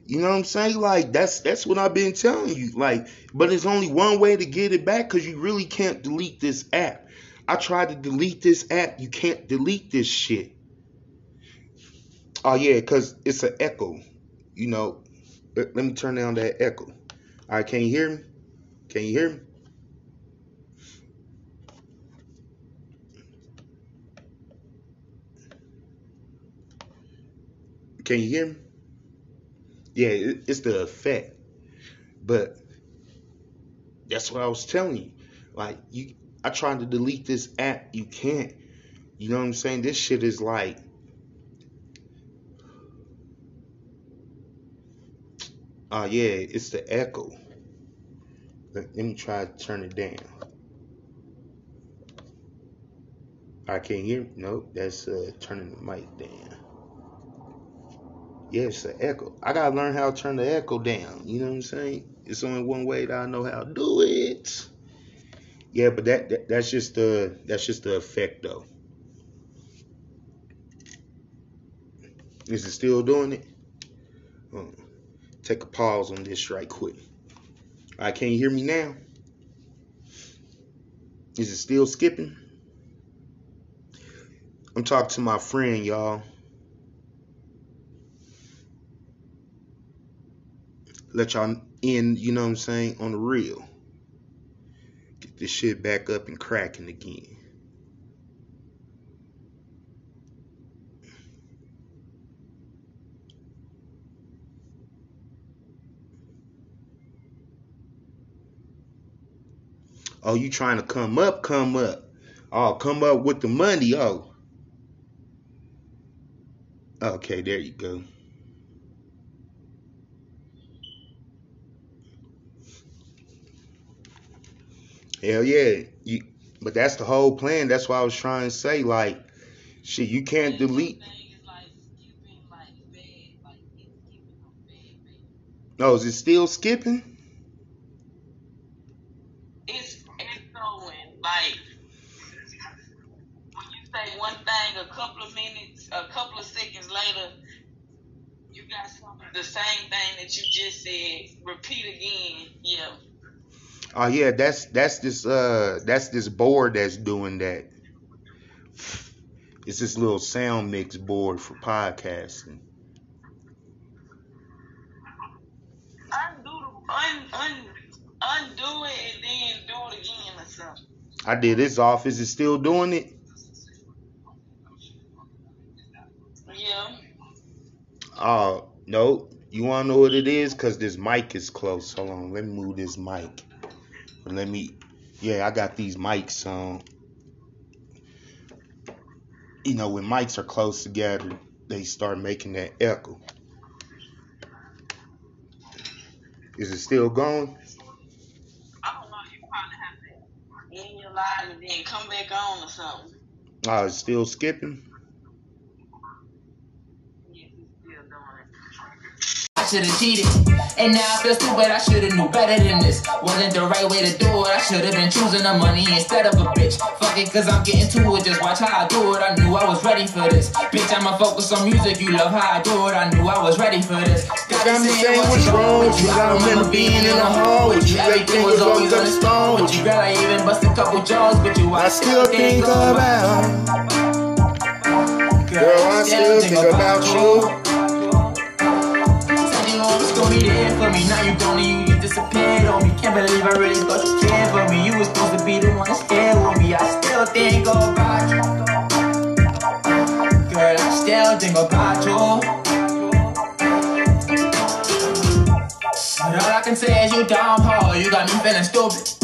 You know what I'm saying? Like that's that's what I've been telling you. Like, but it's only one way to get it back because you really can't delete this app. I tried to delete this app. You can't delete this shit. Oh yeah, cause it's an echo. You know, let, let me turn down that echo. Right, can you hear me? Can you hear me? Can you hear me? Yeah, it's the effect. But that's what I was telling you. Like you I tried to delete this app, you can't. You know what I'm saying? This shit is like Oh yeah, it's the echo. Let, let me try to turn it down. I can't hear. Nope, that's uh, turning the mic down. It's the echo. I gotta learn how to turn the echo down. You know what I'm saying? It's only one way that I know how to do it. Yeah, but that, that that's just the that's just the effect though. Is it still doing it? Take a pause on this right quick. All right, can't hear me now? Is it still skipping? I'm talking to my friend, y'all. let y'all in, you know what I'm saying, on the real. Get this shit back up and cracking again. Oh, you trying to come up? Come up. Oh, come up with the money. Oh. Okay, there you go. Hell yeah. You but that's the whole plan. That's what I was trying to say. Like, shit, you can't delete. No, is it still skipping?
It's it's going like when you say one thing, a couple of minutes, a couple of seconds later, you got something the same thing that you just said. Repeat again. Yeah.
Oh yeah, that's that's this uh that's this board that's doing that. It's this little sound mix board for podcasting.
Undo un, un, undo it and then do it again or something.
I did this off. Is it still doing it?
Yeah.
Oh no. You wanna know what it is? Cause this mic is close. Hold on, let me move this mic. Let me yeah, I got these mics on. You know, when mics are close together, they start making that echo. Is it still going?
I don't know. You probably have to end your live and then come back on or something.
Oh, it's still skipping?
Yeah, he's still doing it.
I should've cheated. And now I feel stupid, I should've knew better than this. Wasn't the right way to do it, I should've been choosing the money instead of a bitch. Fuck it, cause I'm getting to it, just watch how I do it. I knew I was ready for this. Bitch, I'ma focus on music, you love how I do it. I knew I was ready for this.
Got me saying what's wrong with you. I remember being in the hall with you.
Everything was always on the stone with you. Girl, I even bust a couple jaws with you.
I still think about, girl, I still think about you.
You always gonna for me. Now you gone and you just disappeared on me. Can't believe I really thought you cared for me. You was supposed to be the one that's scared with me. I still think about you. Girl, I still think about you. But all I can say is you hard. You got me feeling stupid.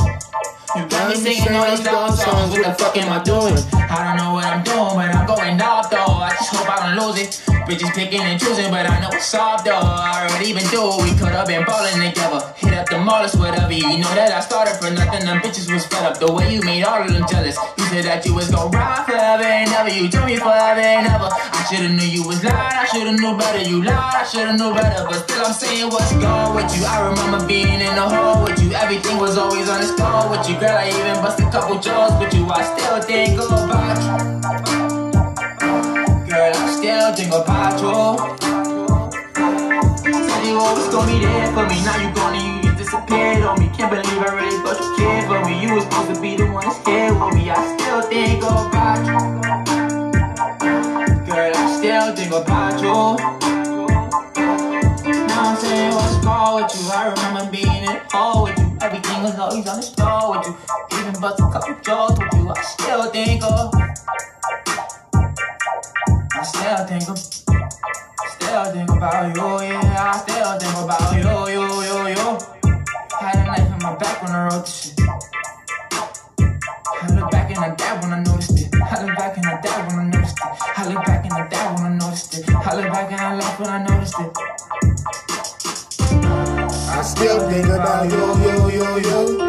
You got me singing all these love songs. What the fuck am I doing? I don't know what I'm doing, but I'm going off though. I just hope I don't lose it. Bitches picking and choosing, but I know it's soft though. I already been. We could have been balling together. Hit up the mallers, whatever. You know that I started for nothing. Them bitches was fed up. The way you made all of them jealous. You said that you was gonna ride forever and ever. You told me forever and ever. I should've knew you was lying. I should've knew better. You lied. I should've knew better. But still, I'm saying what's gone with you. I remember being in the hole with you. Everything was always on the stone with you. Girl, I even bust a couple jaws with you. I still think about you. Still think about you. Said you always gonna be there for me. Now you gone and you disappeared on me. Can't believe I really thought you cared for me. You was supposed to be the one scared with me. I still think about you. Girl, I still think about you. Now I'm saying what's wrong with you. I remember being in the hall with you. Everything was always on the store with you. Even bust a couple jaws with you. I still think of. I still think of. Still think about you, yeah. I still think about you, you, you, you. Had a knife in my back when I wrote this shit. I look back and I died when I noticed it. I look back and I died when I noticed it. I look back and I died when I noticed it. I look back and I laughed when I noticed it.
I still think about you, you, you, you.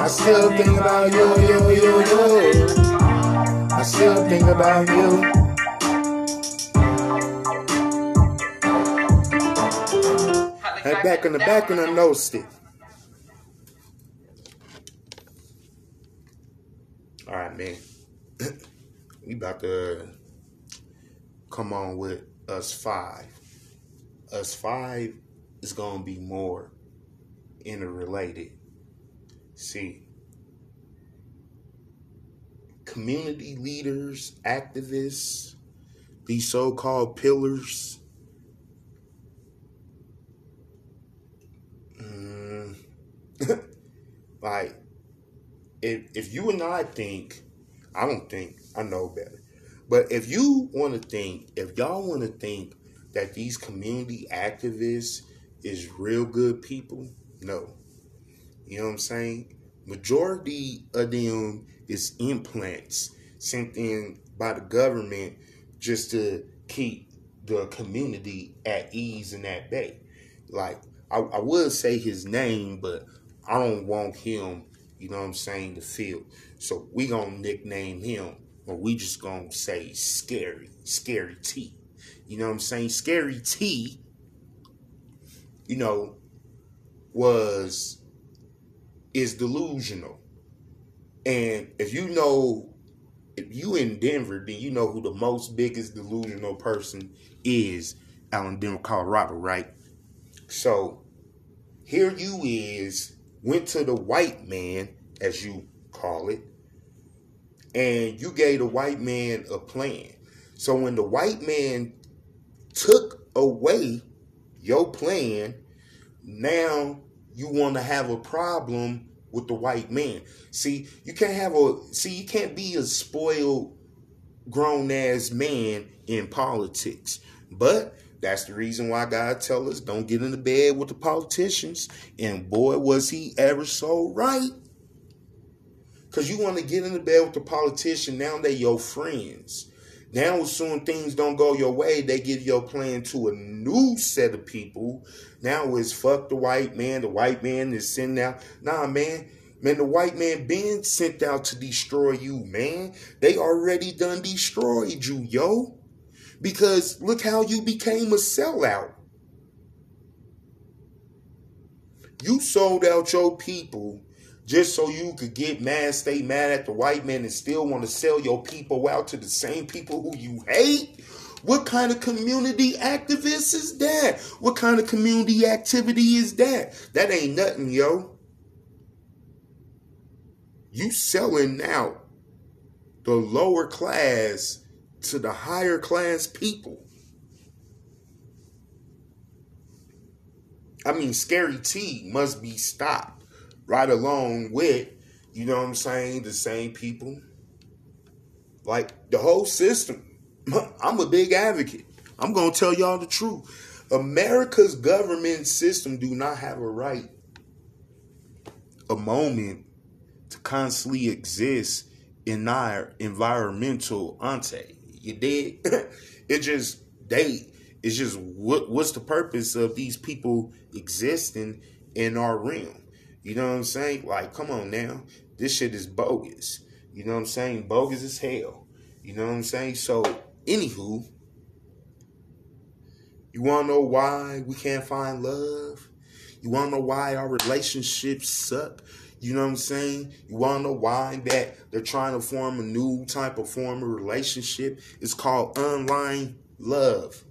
I still think about you, you, you, you. I still think about you. Hey, back in the back when I noticed it. All right, man. we about to come on with us five. Us five is gonna be more interrelated. See, community leaders, activists, these so-called pillars. Mm, like, if if you and I think, I don't think I know better, but if you want to think, if y'all want to think that these community activists is real good people, no. You know what I'm saying? majority of them is implants sent in by the government just to keep the community at ease and at bay. Like I, I would say his name, but I don't want him, you know what I'm saying, to feel. So we gonna nickname him, or we just gonna say scary, scary T. You know what I'm saying? Scary T, you know, was is delusional. And if you know if you in Denver, then you know who the most biggest delusional person is out in Denver, Colorado, right? So here you is, went to the white man, as you call it, and you gave the white man a plan. So when the white man took away your plan, now you want to have a problem with the white man. See, you can't have a see, you can't be a spoiled grown ass man in politics. But that's the reason why God tell us don't get in the bed with the politicians. And boy, was he ever so right. Cause you want to get in the bed with the politician, now they your friends. Now, as soon things don't go your way, they give your plan to a new set of people. Now it's fuck the white man. The white man is sending out. Nah, man. Man, the white man been sent out to destroy you, man. They already done destroyed you, yo. Because look how you became a sellout. You sold out your people just so you could get mad, stay mad at the white man, and still want to sell your people out to the same people who you hate? What kind of community activist is that? What kind of community activity is that? That ain't nothing, yo. You selling out the lower class to the higher class people. I mean, Scary T must be stopped right along with, you know what I'm saying, the same people. Like the whole system. I'm a big advocate. I'm going to tell y'all the truth. America's government system do not have a right a moment to constantly exist in our environmental ante. You it just they it's just what what's the purpose of these people existing in our realm? You know what I'm saying? Like, come on now. This shit is bogus. You know what I'm saying? Bogus as hell. You know what I'm saying? So, anywho, you wanna know why we can't find love? You wanna know why our relationships suck? You know what I'm saying? You want to know why that they're trying to form a new type of form of relationship? It's called online love,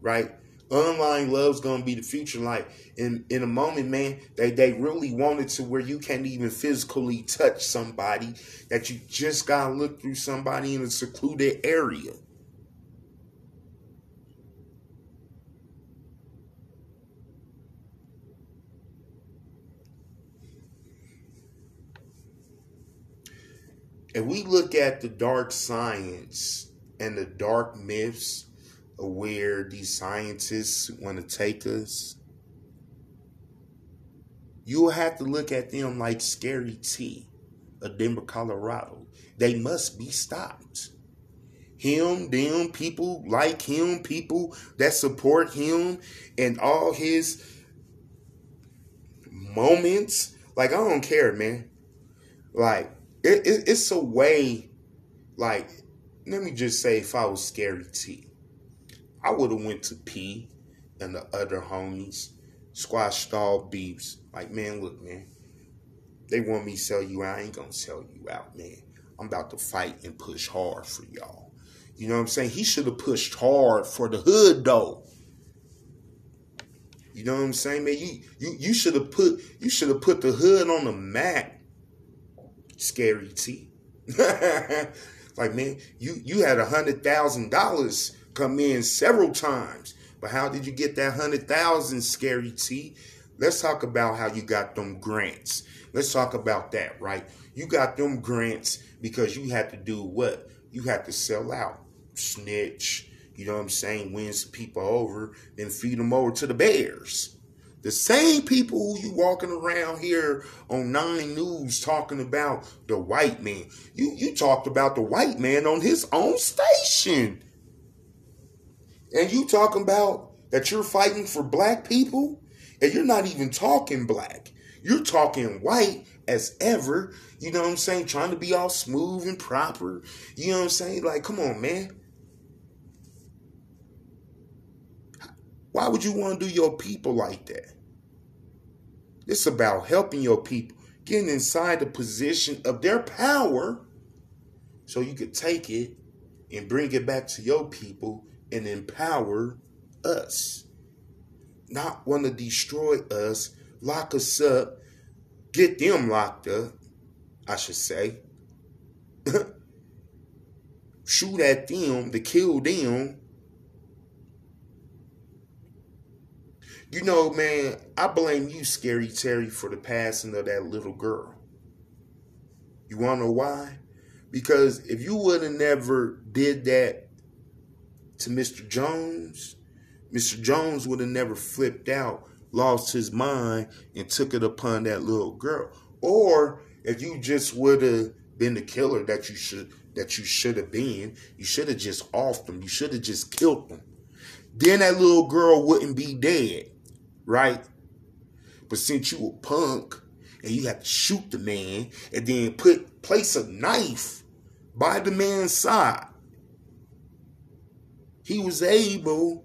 right? Online love's gonna be the future. Like in in a moment, man, they they really want it to where you can't even physically touch somebody. That you just gotta look through somebody in a secluded area. If we look at the dark science and the dark myths of where these scientists want to take us, you will have to look at them like Scary T of Denver, Colorado. They must be stopped. Him, them, people like him, people that support him, and all his moments. Like, I don't care, man. Like, it, it, it's a way, like, let me just say, if I was Scary T, I would have went to P and the other homies, squashed all beefs. Like, man, look, man, they want me to sell you out. I ain't gonna sell you out, man. I'm about to fight and push hard for y'all. You know what I'm saying? He should have pushed hard for the hood, though. You know what I'm saying, man? You you you should have put you should have put the hood on the map Scary T. like man, you you had a hundred thousand dollars come in several times, but how did you get that hundred thousand, Scary T? Let's talk about how you got them grants. Let's talk about that, right? You got them grants because you had to do what? You had to sell out, snitch. You know what I'm saying? Win some people over, then feed them over to the bears. The same people who you walking around here on Nine News talking about the white man. You you talked about the white man on his own station. And you talking about that you're fighting for black people and you're not even talking black. You're talking white as ever. You know what I'm saying? Trying to be all smooth and proper. You know what I'm saying? Like, come on, man. Why would you want to do your people like that? It's about helping your people, getting inside the position of their power so you could take it and bring it back to your people and empower us. Not want to destroy us, lock us up, get them locked up, I should say. Shoot at them to kill them You know, man, I blame you, Scary Terry, for the passing of that little girl. You wanna know why? Because if you would have never did that to Mr. Jones, Mr. Jones would have never flipped out, lost his mind, and took it upon that little girl. Or if you just would have been the killer that you should that you should have been, you should have just offed them. You should have just killed them. Then that little girl wouldn't be dead right? But since you a punk and you have to shoot the man and then put place a knife by the man's side, he was able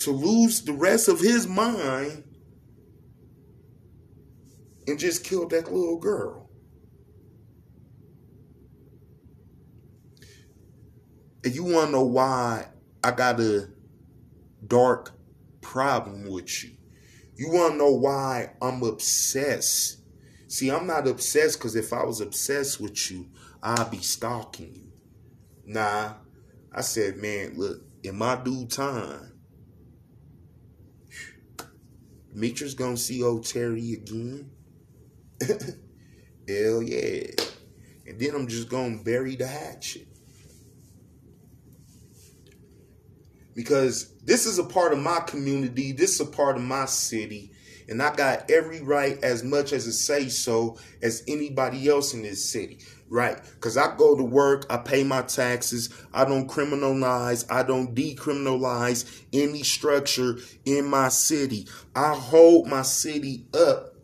to lose the rest of his mind and just kill that little girl. And you want to know why I got a dark problem with you. You want to know why I'm obsessed? See, I'm not obsessed because if I was obsessed with you, I'd be stalking you. Nah, I said, man, look, in my due time, Demetrius gonna see old Terry again. Hell yeah. And then I'm just gonna bury the hatchet. Because this is a part of my community, this is a part of my city, and I got every right as much as it say so as anybody else in this city, right? Because I go to work, I pay my taxes, I don't criminalize, I don't decriminalize any structure in my city. I hold my city up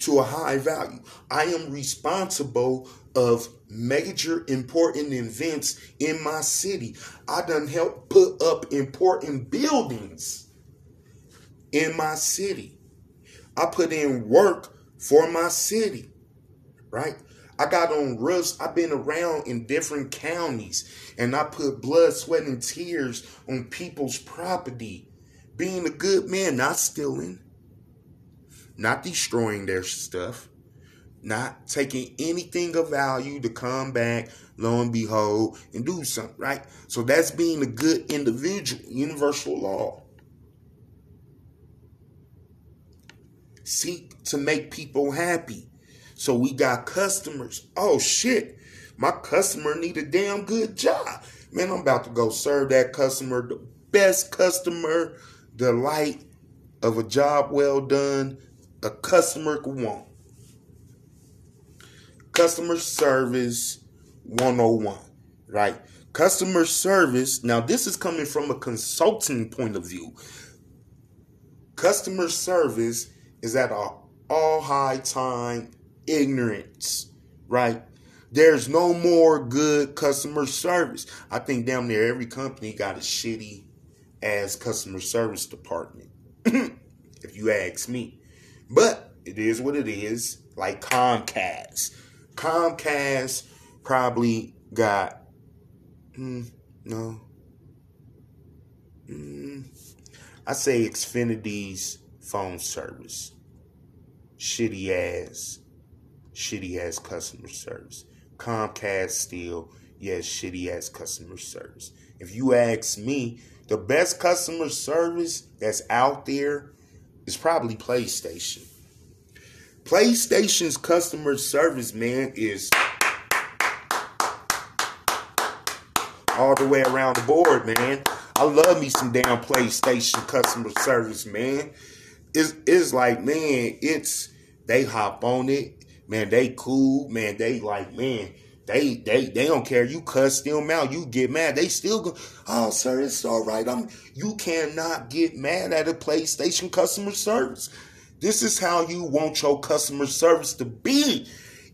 to a high value. I am responsible of major important events in my city. I done helped put up important buildings in my city. I put in work for my city, right? I got on roofs. I've been around in different counties and I put blood, sweat, and tears on people's property. Being a good man, not stealing, not destroying their stuff, not taking anything of value to come back, lo and behold, and do something, right? So that's being a good individual, universal law. Seek to make people happy. So we got customers. Oh shit, my customer need a damn good job. Man, I'm about to go serve that customer the best customer delight of a job well done a customer could want. Customer service 101, right? Customer service, now this is coming from a consulting point of view. Customer service is at a all high time ignorance, right? There's no more good customer service. I think damn near every company got a shitty ass customer service department. if you ask me. But it is what it is, like Comcast. Comcast probably got, mm, no. Mm, I say Xfinity's phone service. Shitty ass, shitty ass customer service. Comcast still, yes, shitty ass customer service. If you ask me, the best customer service that's out there is probably PlayStation. PlayStation's customer service, man, is all the way around the board, man. I love me some damn PlayStation customer service, man. it's it's like man, it's they hop on it, man. They cool, man. They like man. They they they don't care. You cuss them out. You get mad. They still go. Oh, sir, it's all right. I'm. You cannot get mad at a PlayStation customer service. This is how you want your customer service to be.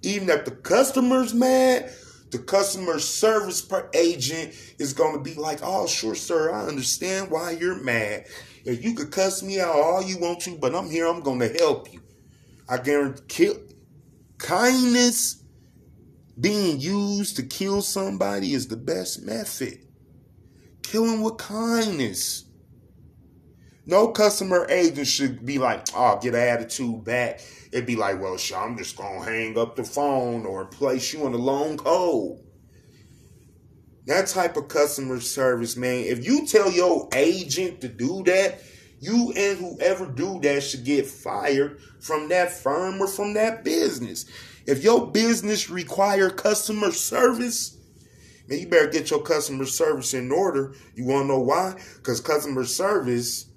Even if the customer's mad, the customer service per agent is going to be like, oh, sure, sir, I understand why you're mad. If you could cuss me out all you want to, but I'm here, I'm going to help you. I guarantee kindness being used to kill somebody is the best method. Killing with kindness. No customer agent should be like, oh, get attitude back. It'd be like, well, sure, I'm just going to hang up the phone or place you on a long hold. That type of customer service, man, if you tell your agent to do that, you and whoever do that should get fired from that firm or from that business. If your business require customer service, man, you better get your customer service in order. You want to know why? Because customer service,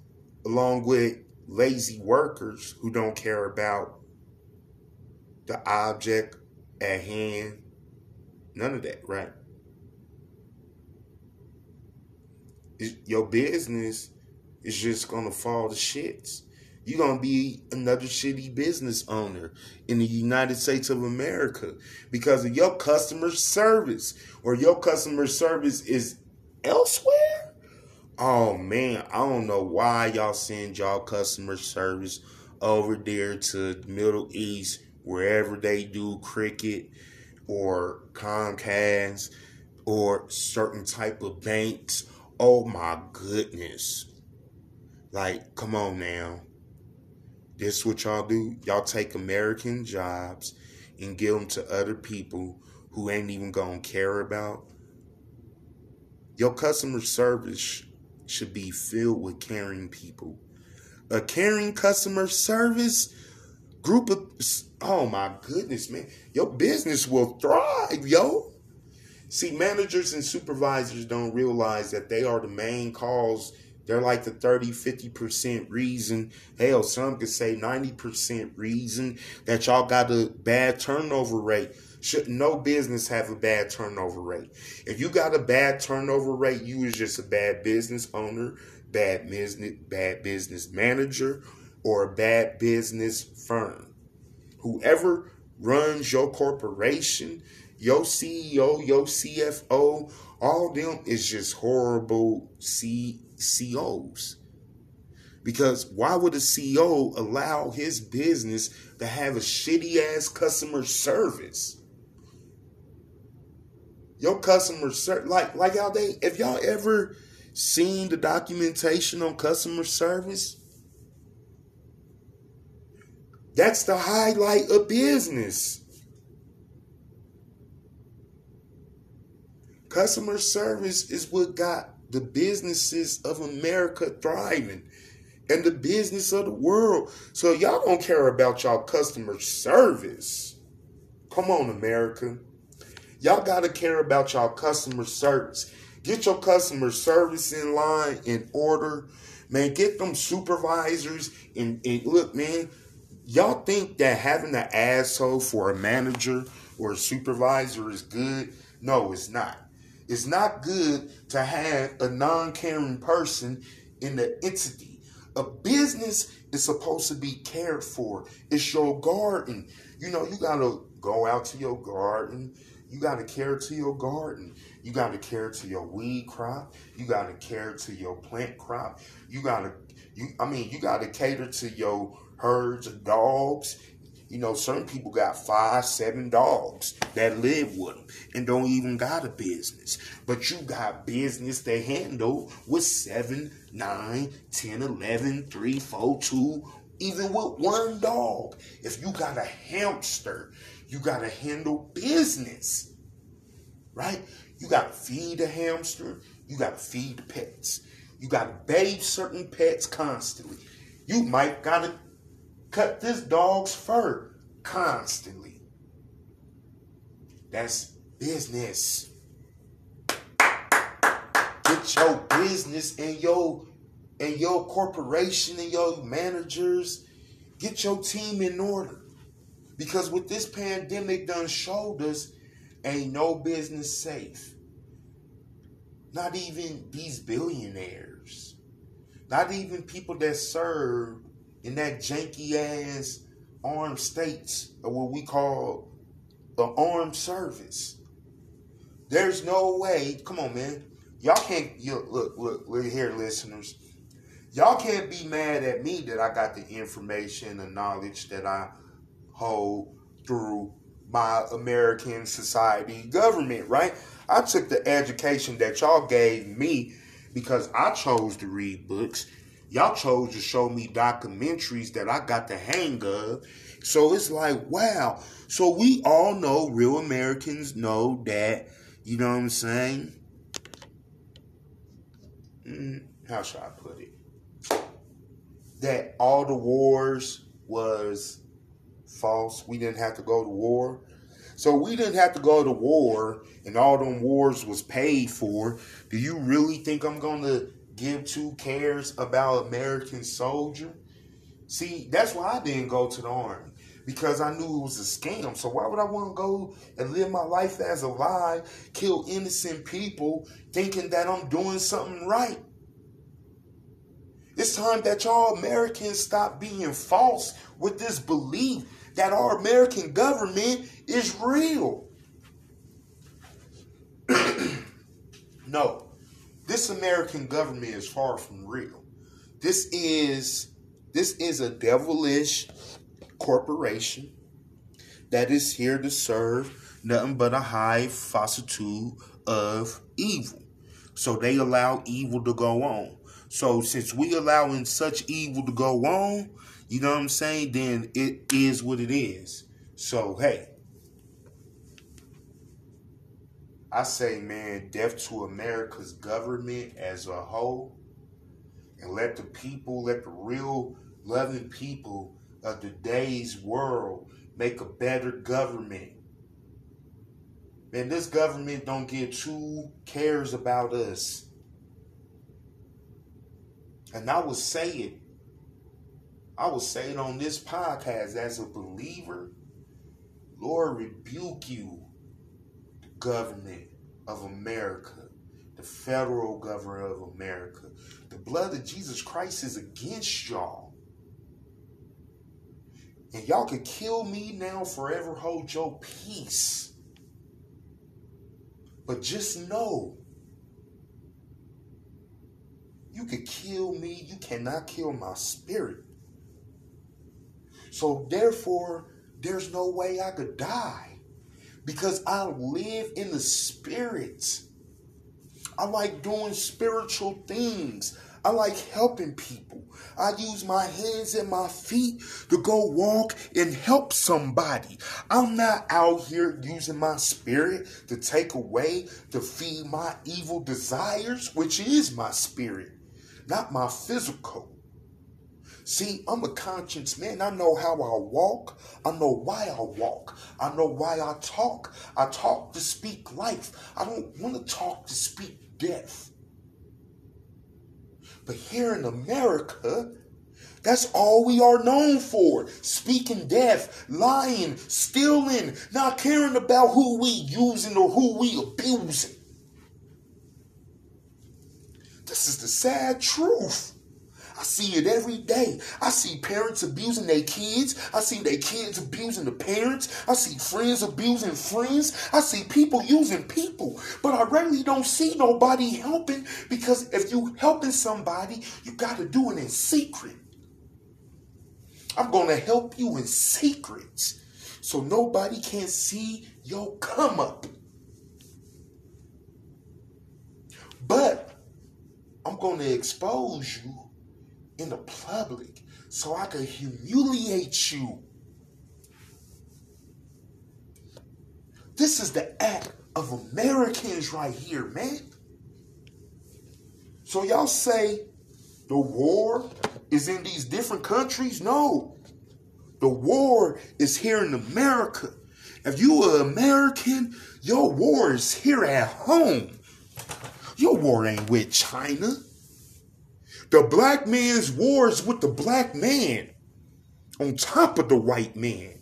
along with lazy workers who don't care about the object at hand, none of that, right? Your business is just gonna fall to shits. You're gonna be another shitty business owner in the United States of America because of your customer service or your customer service is elsewhere. Oh man, I don't know why y'all send y'all customer service over there to Middle East, wherever they do cricket or Comcast or certain type of banks. Oh my goodness. Like, come on now. This what y'all do? Y'all take American jobs and give them to other people who ain't even gonna care about. Your customer service should be filled with caring people. A caring customer service group of oh my goodness, man. Your business will thrive, yo. See, managers and supervisors don't realize that they are the main cause they're like the 30, 50% reason. Hell, some could say 90% reason that y'all got a bad turnover rate. Should no business have a bad turnover rate? If you got a bad turnover rate, you is just a bad business owner, bad business, bad business manager, or a bad business firm. Whoever runs your corporation, your CEO, your CFO, all them is just horrible C CEOs. Because why would a CEO allow his business to have a shitty ass customer service? Your customer service, like like how they, if y'all ever seen the documentation on customer service, that's the highlight of business. Customer service is what got the businesses of America thriving and the business of the world. So y'all don't care about y'all customer service. Come on, America. Y'all got to care about y'all customer service. Get your customer service in line, in order. Man, get them supervisors. And, and look, man, y'all think that having an asshole for a manager or a supervisor is good? No, it's not. It's not good to have a non caring person in the entity. A business is supposed to be cared for. It's your garden. You know, you got to go out to your garden. You got to care to your garden. You got to care to your weed crop. You got to care to your plant crop. You got to, you. I mean, you got to cater to your herds of dogs you know, certain people got five, seven dogs that live with them and don't even got a business. But you got business to handle with seven, nine, ten, eleven, three, four, two, even with one dog. If you got a hamster, you got to handle business, right? You got to feed the hamster. You got to feed the pets. You got to bathe certain pets constantly. You might got to cut this dog's fur constantly. That's business. Get your business and your and your corporation and your managers, get your team in order. Because what this pandemic done showed us, ain't no business safe. Not even these billionaires. Not even people that serve in that janky ass armed states or what we call the armed service. There's no way. Come on, man. Y'all can't you, look, look, look here, listeners. Y'all can't be mad at me that I got the information and knowledge that I hold through my American society government, right? I took the education that y'all gave me because I chose to read books. Y'all chose to show me documentaries that I got the hang of. So it's like, wow. So we all know, real Americans know that, you know what I'm saying? Mm, how should I put it? That all the wars was false. We didn't have to go to war. So we didn't have to go to war and all them wars was paid for. Do you really think I'm going to give two cares about American soldier? See, that's why I didn't go to the army because I knew it was a scam. So why would I want to go and live my life as a lie, kill innocent people, thinking that I'm doing something right? It's time that y'all Americans stop being false with this belief that our American government is real. no, this American government is far from real. This is this is a devilish corporation that is here to serve nothing but a high falsitude of evil. So they allow evil to go on. So since we allowing such evil to go on, you know what I'm saying? Then it is what it is. So hey, I say, man, death to America's government as a whole, and let the people, let the real loving people of today's world make a better government. Man, this government don't give two cares about us. And I will say it. I will say it on this podcast as a believer. Lord rebuke you, the government of America, the federal government of America. The blood of Jesus Christ is against y'all. And y'all could kill me now, forever hold your peace. But just know, you could kill me, you cannot kill my spirit. So therefore, there's no way I could die because I live in the spirit. I like doing spiritual things. I like helping people. I use my hands and my feet to go walk and help somebody. I'm not out here using my spirit to take away, to feed my evil desires, which is my spirit, not my physical. See, I'm a conscience man. I know how I walk. I know why I walk. I know why I talk. I talk to speak life. I don't want to talk to speak death. But here in America, that's all we are known for. Speaking death, lying, stealing, not caring about who we using or who we abusing. This is the sad truth. I see it every day. I see parents abusing their kids. I see their kids abusing the parents. I see friends abusing friends. I see people using people. But I rarely don't see nobody helping because if you helping somebody, you got to do it in secret. I'm going to help you in secret so nobody can see your come up. But I'm going to expose you in the public so I could humiliate you. This is the act of Americans right here, man. So y'all say the war is in these different countries? No. The war is here in America. If you are American, your war is here at home. Your war ain't with China. The black man's wars with the black man on top of the white man.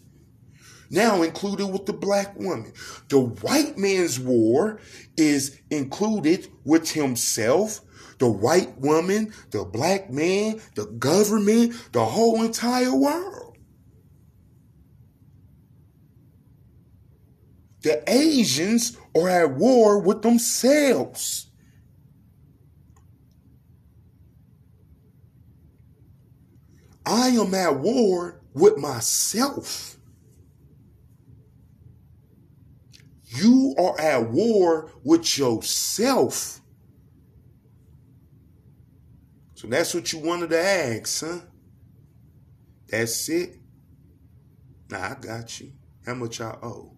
Now included with the black woman. The white man's war is included with himself, the white woman, the black man, the government, the whole entire world. The Asians are at war with themselves. I am at war with myself. You are at war with yourself. So that's what you wanted to ask, huh? That's it? Nah, I got you. How much I owe?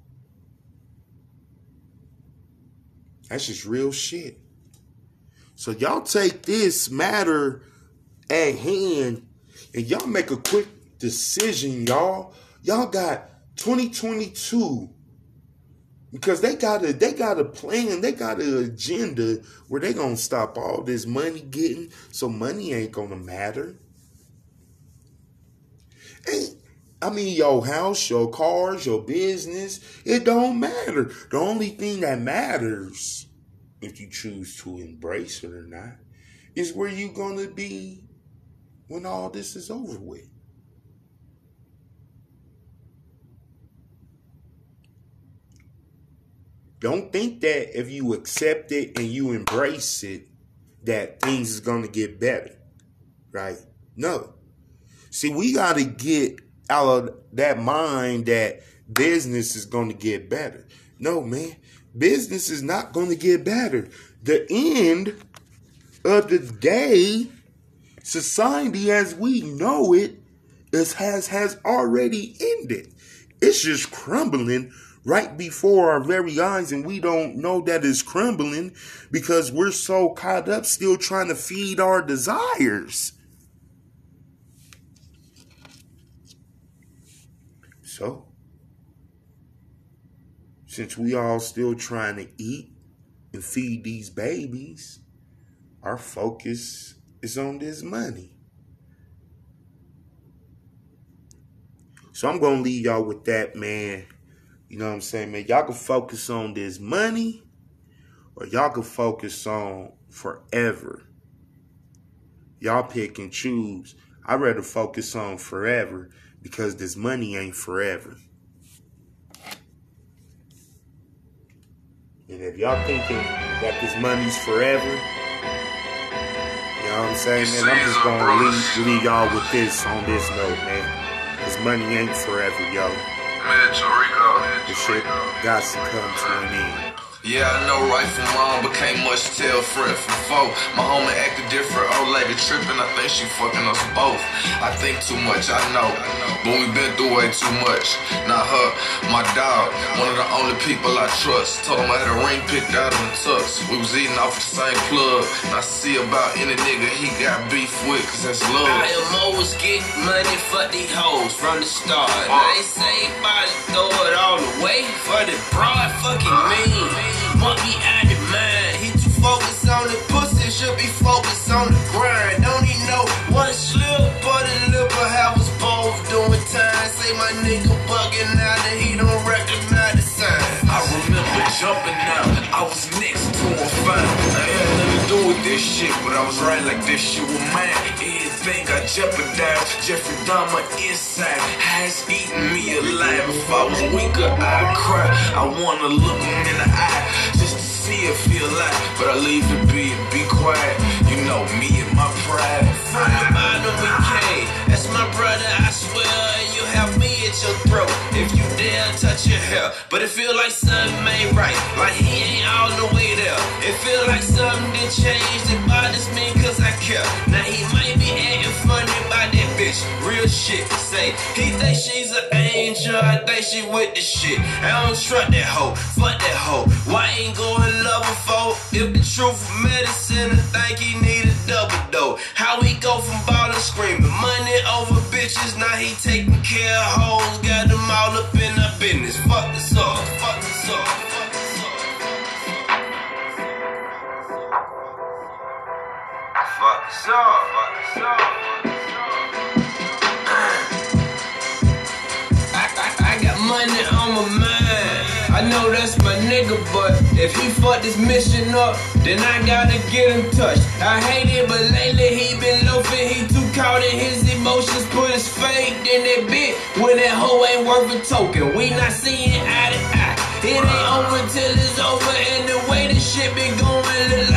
That's just real shit. So y'all take this matter at hand and y'all make a quick decision, y'all. Y'all got 2022 because they got a they got a plan, they got an agenda where they gonna stop all this money getting, so money ain't gonna matter. Ain't I mean your house, your cars, your business, it don't matter. The only thing that matters, if you choose to embrace it or not, is where you gonna be when all this is over with. Don't think that if you accept it and you embrace it, that things is gonna get better. Right? No. See, we gotta get out of that mind that business is gonna get better. No, man. Business is not gonna get better. The end of the day, society as we know it is has has already ended. It's just crumbling right before our very eyes, and we don't know that it's crumbling because we're so caught up still trying to feed our desires. So, since we all still trying to eat and feed these babies, our focus is on this money. So I'm gonna leave y'all with that, man. You know what I'm saying, man? Y'all can focus on this money or y'all can focus on forever. Y'all pick and choose. I'd rather focus on forever because this money ain't forever. And if y'all thinking that this money's forever, know what I'm saying, man? I'm just gonna leave, leave y'all with this on this note, man. This money ain't forever, yo. This shit got to come to an end.
Yeah, I know right from wrong, but can't much tell friend from foe. My homie acted different, oh, old lady tripping, I think she fucking us both. I think too much, I know. I know, but we been through way too much. Not her, my dog, one of the only people I trust. Told him I had a ring picked out in the tux. We was eating off the same plug, and I see about any nigga he got beef with, cause that's love.
I am always getting money for these hoes from the start. Now they say body throw it all away for the broad fucking mean. Monkey out of mind. He too focused on the pussy, should be focused on the grind. Don't he know one slip, but Say my nigga bugging out and he don't recognize the sign.
I remember jumping out, I was next to a fine. I had nothing to do with this shit, but I was right like this shit was mine. Anything I jeopardized, Jeffrey Dahmer inside has eaten me alive. If I was weaker, I'd cry. I wanna look him in the eye just to see it feel like, but I leave it be and be quiet. You know me and my pride.
From the bottom we came. That's my brother, I swear. Your throat if you dare touch your hair. But it feel like something ain't right, like he ain't all the way there. It feel like something did change. It bothers me cause I care. Now he might be acting funny about that bitch. Real shit. Say he think she's an angel. I think she with the shit. I don't trust that hoe. Fuck that hoe. Why ain't going love her for? If the truth of medicine, I think he need a double though. How he go from ballin' screaming money over bitches? Now he taking if he fuck this mission up, then I gotta get in touch. I hate it, but lately he been loafing. He too caught in his emotions, put his faith in that bit when that hoe ain't worth a token. We not seeing eye to eye. It ain't over till it's over, and the way this shit been going,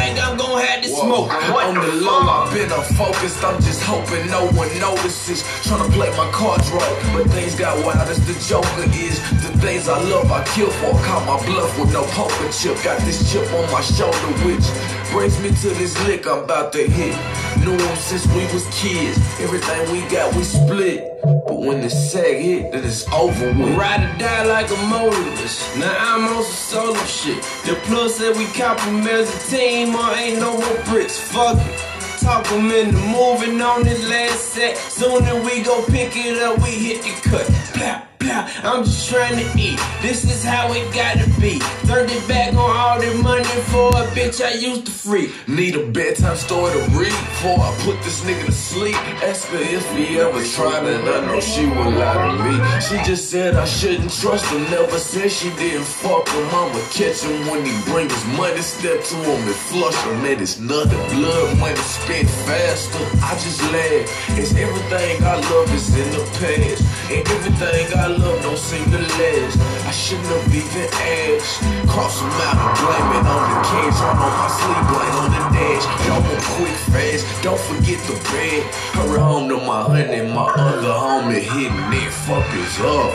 look like I'm to smoke.
On the low, I've been unfocused. I'm just hoping no one notices. Trying to play my cards right, but things got wild as the Joker is. The things I love, I kill for. Caught my bluff with no poker chip. Got this chip on my shoulder, which brings me to this lick I'm about to hit. Knew him since we was kids. Everything we got, we split. But when the sack hit, then it's over with.
Ride or die like a motorist. Now I'm on some solo shit. The plus said we cop 'em as a team or ain't no more bricks. Fuck it. Talk 'em into moving on this last set. Soon as we go pick it up, we hit the cut. Blah, I'm just trying to eat. This is how it gotta be. Turned it back on all the money for a bitch I used to free.
Need a bedtime story to read before I put this nigga to sleep. Ask her if he ever tried and I know she would lie to me. She just said I shouldn't trust him. Never said she didn't fuck him. I'ma catch him when he bring his money. Step to him and flush him. And it's nothing. Blood money spent faster. I just laugh. It's everything I love is in the past. And everything I love don't seem to last. I shouldn't have even asked. Cross him out and blame it on the cage. Run on my sleep, blame on the dash. Y'all want quick fast. Don't forget the bed. Hurry home to my honey, my other homie hitting it. Fuck is up.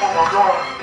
Oh my god.